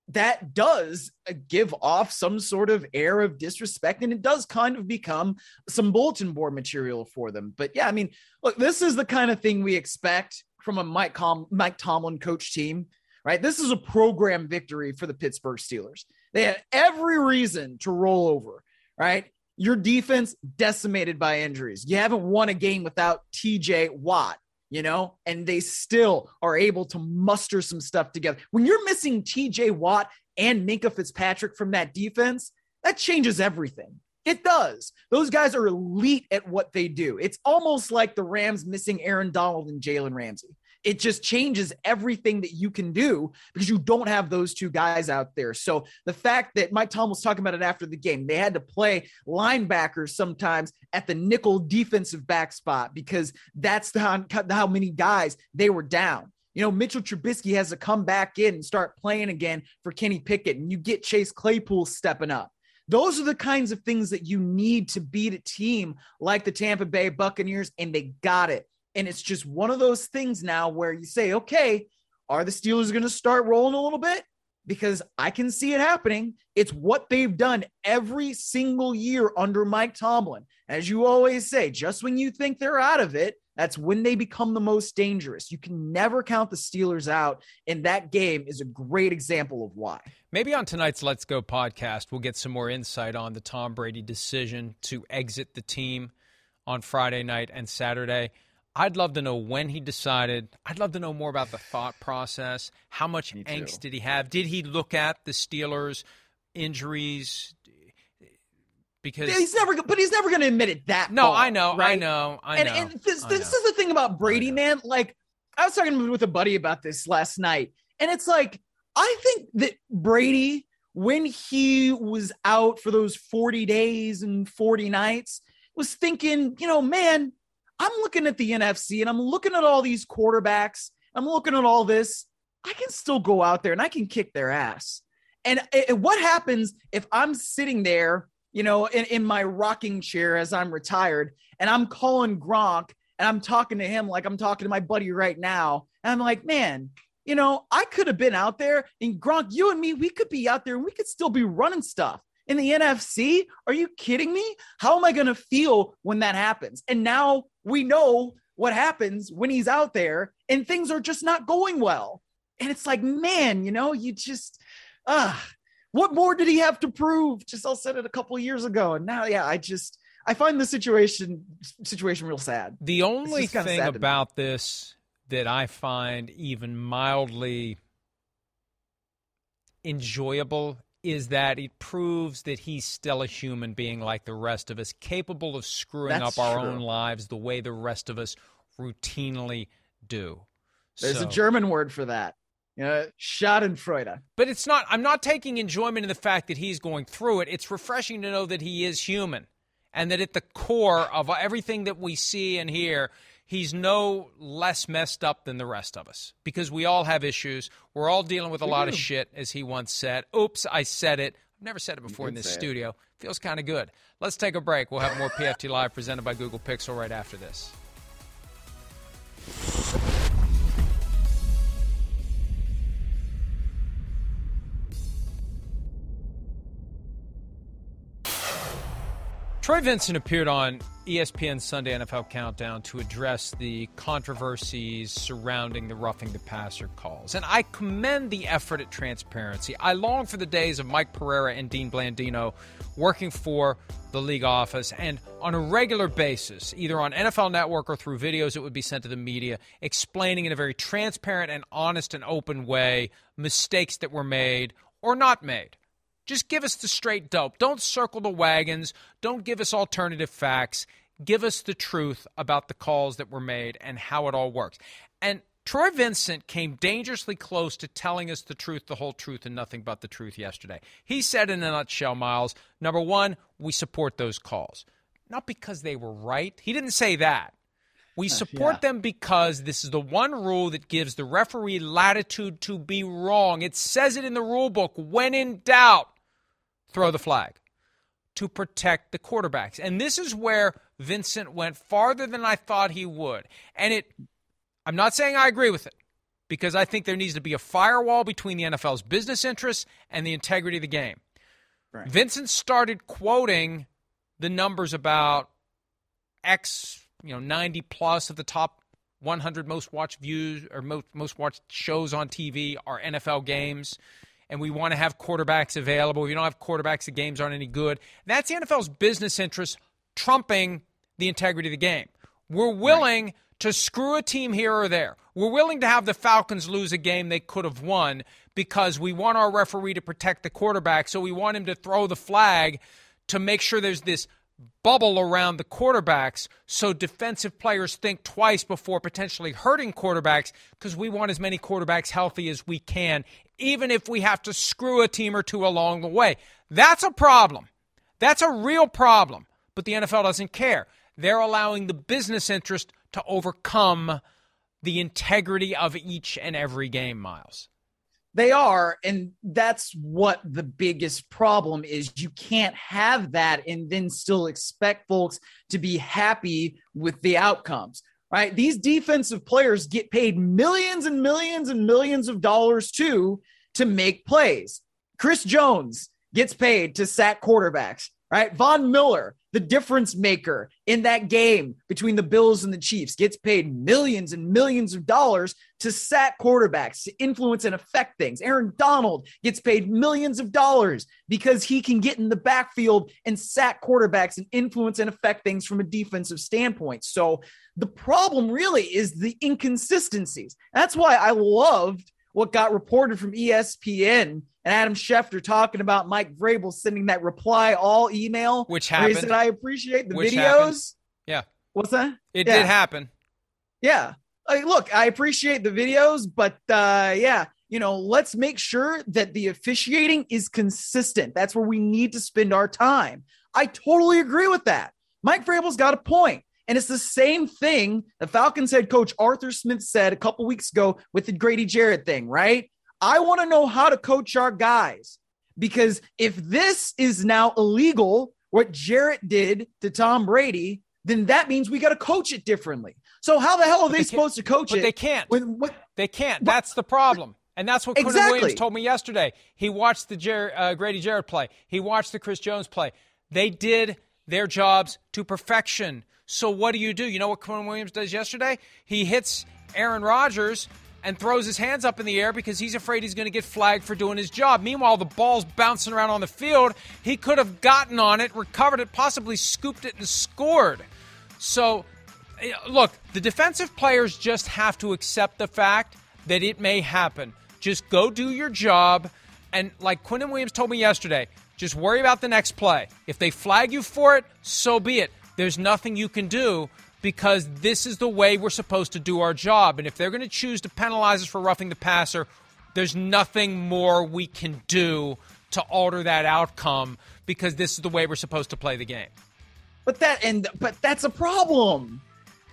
that does uh, give off some sort of air of disrespect and it does kind of become some bulletin board material for them. But yeah, I mean, look, this is the kind of thing we expect from a Mike, Com- Mike Tomlin coach team, right? This is a program victory for the Pittsburgh Steelers. They had every reason to roll over, right? Your defense decimated by injuries. You haven't won a game without TJ Watt, you know, and they still are able to muster some stuff together. When you're missing TJ Watt and Minkah Fitzpatrick from that defense, that changes everything. It does. Those guys are elite at what they do. It's almost like the Rams missing Aaron Donald and Jalen Ramsey. It just changes everything that you can do because you don't have those two guys out there. So the fact that Mike Tom was talking about it after the game, they had to play linebackers sometimes at the nickel defensive back spot because that's how, how many guys they were down. You know, Mitchell Trubisky has to come back in and start playing again for Kenny Pickett, and you get Chase Claypool stepping up. Those are the kinds of things that you need to beat a team like the Tampa Bay Buccaneers, and they got it. And it's just one of those things now where you say, okay, are the Steelers going to start rolling a little bit? Because I can see it happening. It's what they've done every single year under Mike Tomlin. As you always say, just when you think they're out of it, that's when they become the most dangerous. You can never count the Steelers out, and that game is a great example of why.
Maybe on tonight's Let's Go podcast, we'll get some more insight on the Tom Brady decision to exit the team on Friday night and Saturday. I'd love to know when he decided. I'd love to know more about the thought process. How much angst did he have? Did he look at the Steelers' injuries? Because
he's never, but he's never going to admit it. That
no,
far,
I know,
right?
I know, I
and,
know.
And this, this
know.
is the thing about Brady, man. Like I was talking with a buddy about this last night, and it's like I think that Brady, when he was out for those forty days and forty nights, was thinking, you know, man, I'm looking at the NFC and I'm looking at all these quarterbacks. I'm looking at all this. I can still go out there and I can kick their ass. And, and what happens if I'm sitting there, you know, in, in my rocking chair as I'm retired and I'm calling Gronk and I'm talking to him like I'm talking to my buddy right now. And I'm like, man, you know, I could have been out there and Gronk, you and me, we could be out there and we could still be running stuff in the NFC. Are you kidding me? How am I going to feel when that happens? And now we know what happens when he's out there and things are just not going well. And it's like, man, you know, you just, ah, uh, what more did he have to prove? Just I said it a couple years ago. And now, yeah, I just, I find the situation, situation real sad.
The only thing about this that I find even mildly enjoyable is that it proves that he's still a human being like the rest of us, capable of screwing
That's
up our
true.
own lives the way the rest of us routinely do.
There's
So-
a German word for that. You know, Schadenfreude.
But it's not, I'm not taking enjoyment in the fact that he's going through it. It's refreshing to know that he is human and that at the core of everything that we see and hear, he's no less messed up than the rest of us because we all have issues. We're all dealing with a
We
lot
do.
of shit, as he once said. Oops, I said it. I've never said it before in this
say it.
studio. Feels kind of good. Let's take a break. We'll have more PFT Live presented by Google Pixel right after this. Troy Vincent appeared on ESPN Sunday NFL Countdown to address the controversies surrounding the roughing the passer calls. And I commend the effort at transparency. I long for the days of Mike Pereira and Dean Blandino working for the league office and on a regular basis, either on NFL Network or through videos that would be sent to the media, explaining in a very transparent and honest and open way mistakes that were made or not made. Just give us the straight dope. Don't circle the wagons. Don't give us alternative facts. Give us the truth about the calls that were made and how it all works. And Troy Vincent came dangerously close to telling us the truth, the whole truth, and nothing but the truth yesterday. He said in a nutshell, Miles, number one, we support those calls. Not because they were right. He didn't say that. We support them because this is the one rule that gives the referee latitude to be wrong. It says it in the rule book. When in doubt, throw the flag to protect the quarterbacks. And this is where Vincent went farther than I thought he would. And it I'm not saying I agree with it because I think there needs to be a firewall between the NFL's business interests and the integrity of the game.
Right.
Vincent started quoting the numbers about X, you know, 90 plus of the top 100 most watched views or most, most watched shows on TV are NFL games. And we want to have quarterbacks available. If you don't have quarterbacks, the games aren't any good. That's the NFL's business interest trumping the integrity of the game. We're willing right. to screw a team here or there. We're willing to have the Falcons lose a game they could have won because we want our referee to protect the quarterback. So we want him to throw the flag to make sure there's this bubble around the quarterbacks so defensive players think twice before potentially hurting quarterbacks because we want as many quarterbacks healthy as we can, even if we have to screw a team or two along the way. That's a problem. That's a real problem. But the NFL doesn't care. They're allowing the business interest to overcome the integrity of each and every game, Miles.
They are. And that's what the biggest problem is. You can't have that and then still expect folks to be happy with the outcomes, right? These defensive players get paid millions and millions and millions of dollars too to make plays. Chris Jones gets paid to sack quarterbacks right? Von Miller, the difference maker in that game between the Bills and the Chiefs, gets paid millions and millions of dollars to sack quarterbacks, to influence and affect things. Aaron Donald gets paid millions of dollars because he can get in the backfield and sack quarterbacks and influence and affect things from a defensive standpoint. So the problem really is the inconsistencies. That's why I loved what got reported from ESPN and Adam Schefter talking about Mike Vrabel sending that reply all email,
which happened.
He said, "I appreciate the
which
videos."
Happened. Yeah,
what's that?
It
yeah.
did happen.
Yeah, like, look, I appreciate the videos, but uh, yeah, you know, let's make sure that the officiating is consistent. That's where we need to spend our time. I totally agree with that. Mike Vrabel's got a point. And it's the same thing the Falcons head coach Arthur Smith said a couple weeks ago with the Grady Jarrett thing, right? I want to know how to coach our guys because if this is now illegal, what Jarrett did to Tom Brady, then that means we got to coach it differently. So how the hell are they, they supposed to coach
but
it?
They can't.
When, what,
they can't. That's the problem. And that's what
exactly.
Williams told me yesterday. He watched the Jer- uh, Grady Jarrett play. He watched the Chris Jones play. They did their jobs to perfection. So what do you do? You know what Quinnen Williams does yesterday? He hits Aaron Rodgers and throws his hands up in the air because he's afraid he's going to get flagged for doing his job. Meanwhile, the ball's bouncing around on the field. He could have gotten on it, recovered it, possibly scooped it, and scored. So, eh, look, the defensive players just have to accept the fact that it may happen. Just go do your job. And like Quinnen Williams told me yesterday, just worry about the next play. If they flag you for it, so be it. There's nothing you can do because this is the way we're supposed to do our job. And if they're going to choose to penalize us for roughing the passer, there's nothing more we can do to alter that outcome because this is the way we're supposed to play the game.
But that and but that's a problem.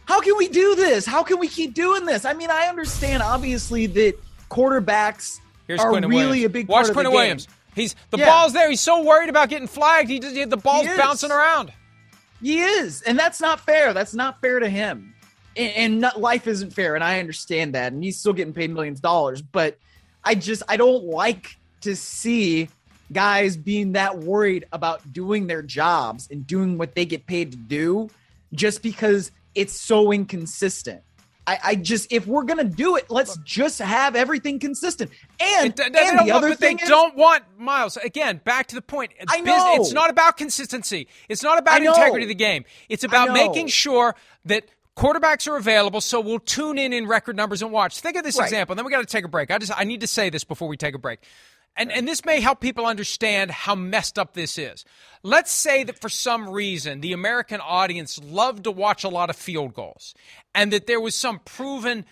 How can we do this? How can we keep doing this? I mean, I understand obviously that quarterbacks
Here's
are really
Williams.
a big
Watch
part of
Quinnen
the
Williams.
game.
He's the
Yeah.
ball's there. He's so worried about getting flagged. He just the ball's bouncing around.
He is, and that's not fair. That's not fair to him. And, and not, life isn't fair, and I understand that. And he's still getting paid millions of dollars, but I just I don't like to see guys being that worried about doing their jobs and doing what they get paid to do, just because it's so inconsistent. I, I just if we're gonna do it, let's just have everything consistent. And,
They-
and
don't
the
want-
other thing
they
is,
don't want Miles. Again, back to the point. It's
I know.
it's not about consistency. It's not about integrity of the game. It's about making sure that quarterbacks are available. So we'll tune in in record numbers and watch. Think of this
Right.
example. Then we got to take a break. I just I need to say this before we take a break. And, and this may help people understand how messed up this is. Let's say that for some reason the American audience loved to watch a lot of field goals and that there was some proven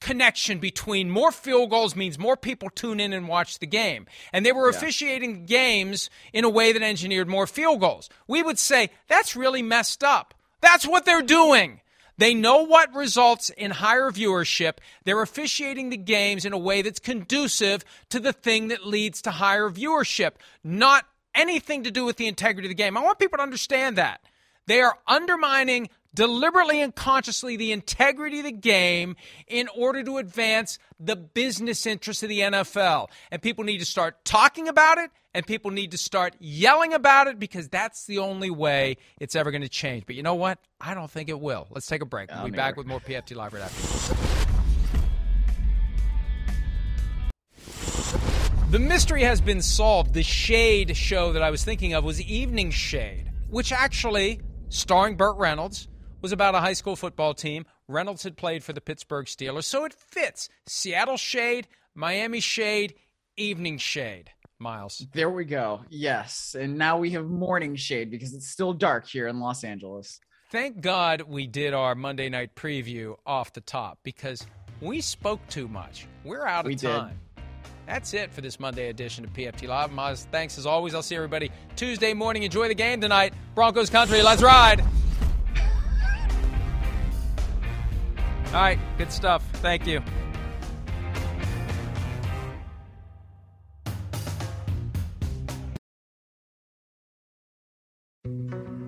connection between more field goals means more people tune in and watch the game. And they were officiating games in a way that engineered more field goals. We would say that's really messed up. That's what they're doing. They know what results in higher viewership. They're officiating the games in a way that's conducive to the thing that leads to higher viewership, not anything to do with the integrity of the game. I want people to understand that. They are undermining deliberately and consciously the integrity of the game in order to advance the business interests of the NFL. And people need to start talking about it and people need to start yelling about it because that's the only way it's ever going to change. But you know what? I don't think it will. Let's take a break. We'll be back with more PFT Live right after. The mystery has been solved. The Shade show that I was thinking of was Evening Shade, which actually, starring Burt Reynolds, was about a high school football team. Reynolds had played for the Pittsburgh Steelers, so it fits. Seattle Shade, Miami Shade, Evening Shade. Miles.
There we go. Yes. And now we have morning shade because it's still dark here in Los Angeles.
Thank God we did our Monday night preview off the top because we spoke too much. We're out of
We did.
time. That's it for this Monday edition of PFT Live. Miles, thanks as always. I'll see everybody Tuesday morning. Enjoy the game tonight. Broncos country. Let's ride. All right. Good stuff. Thank you.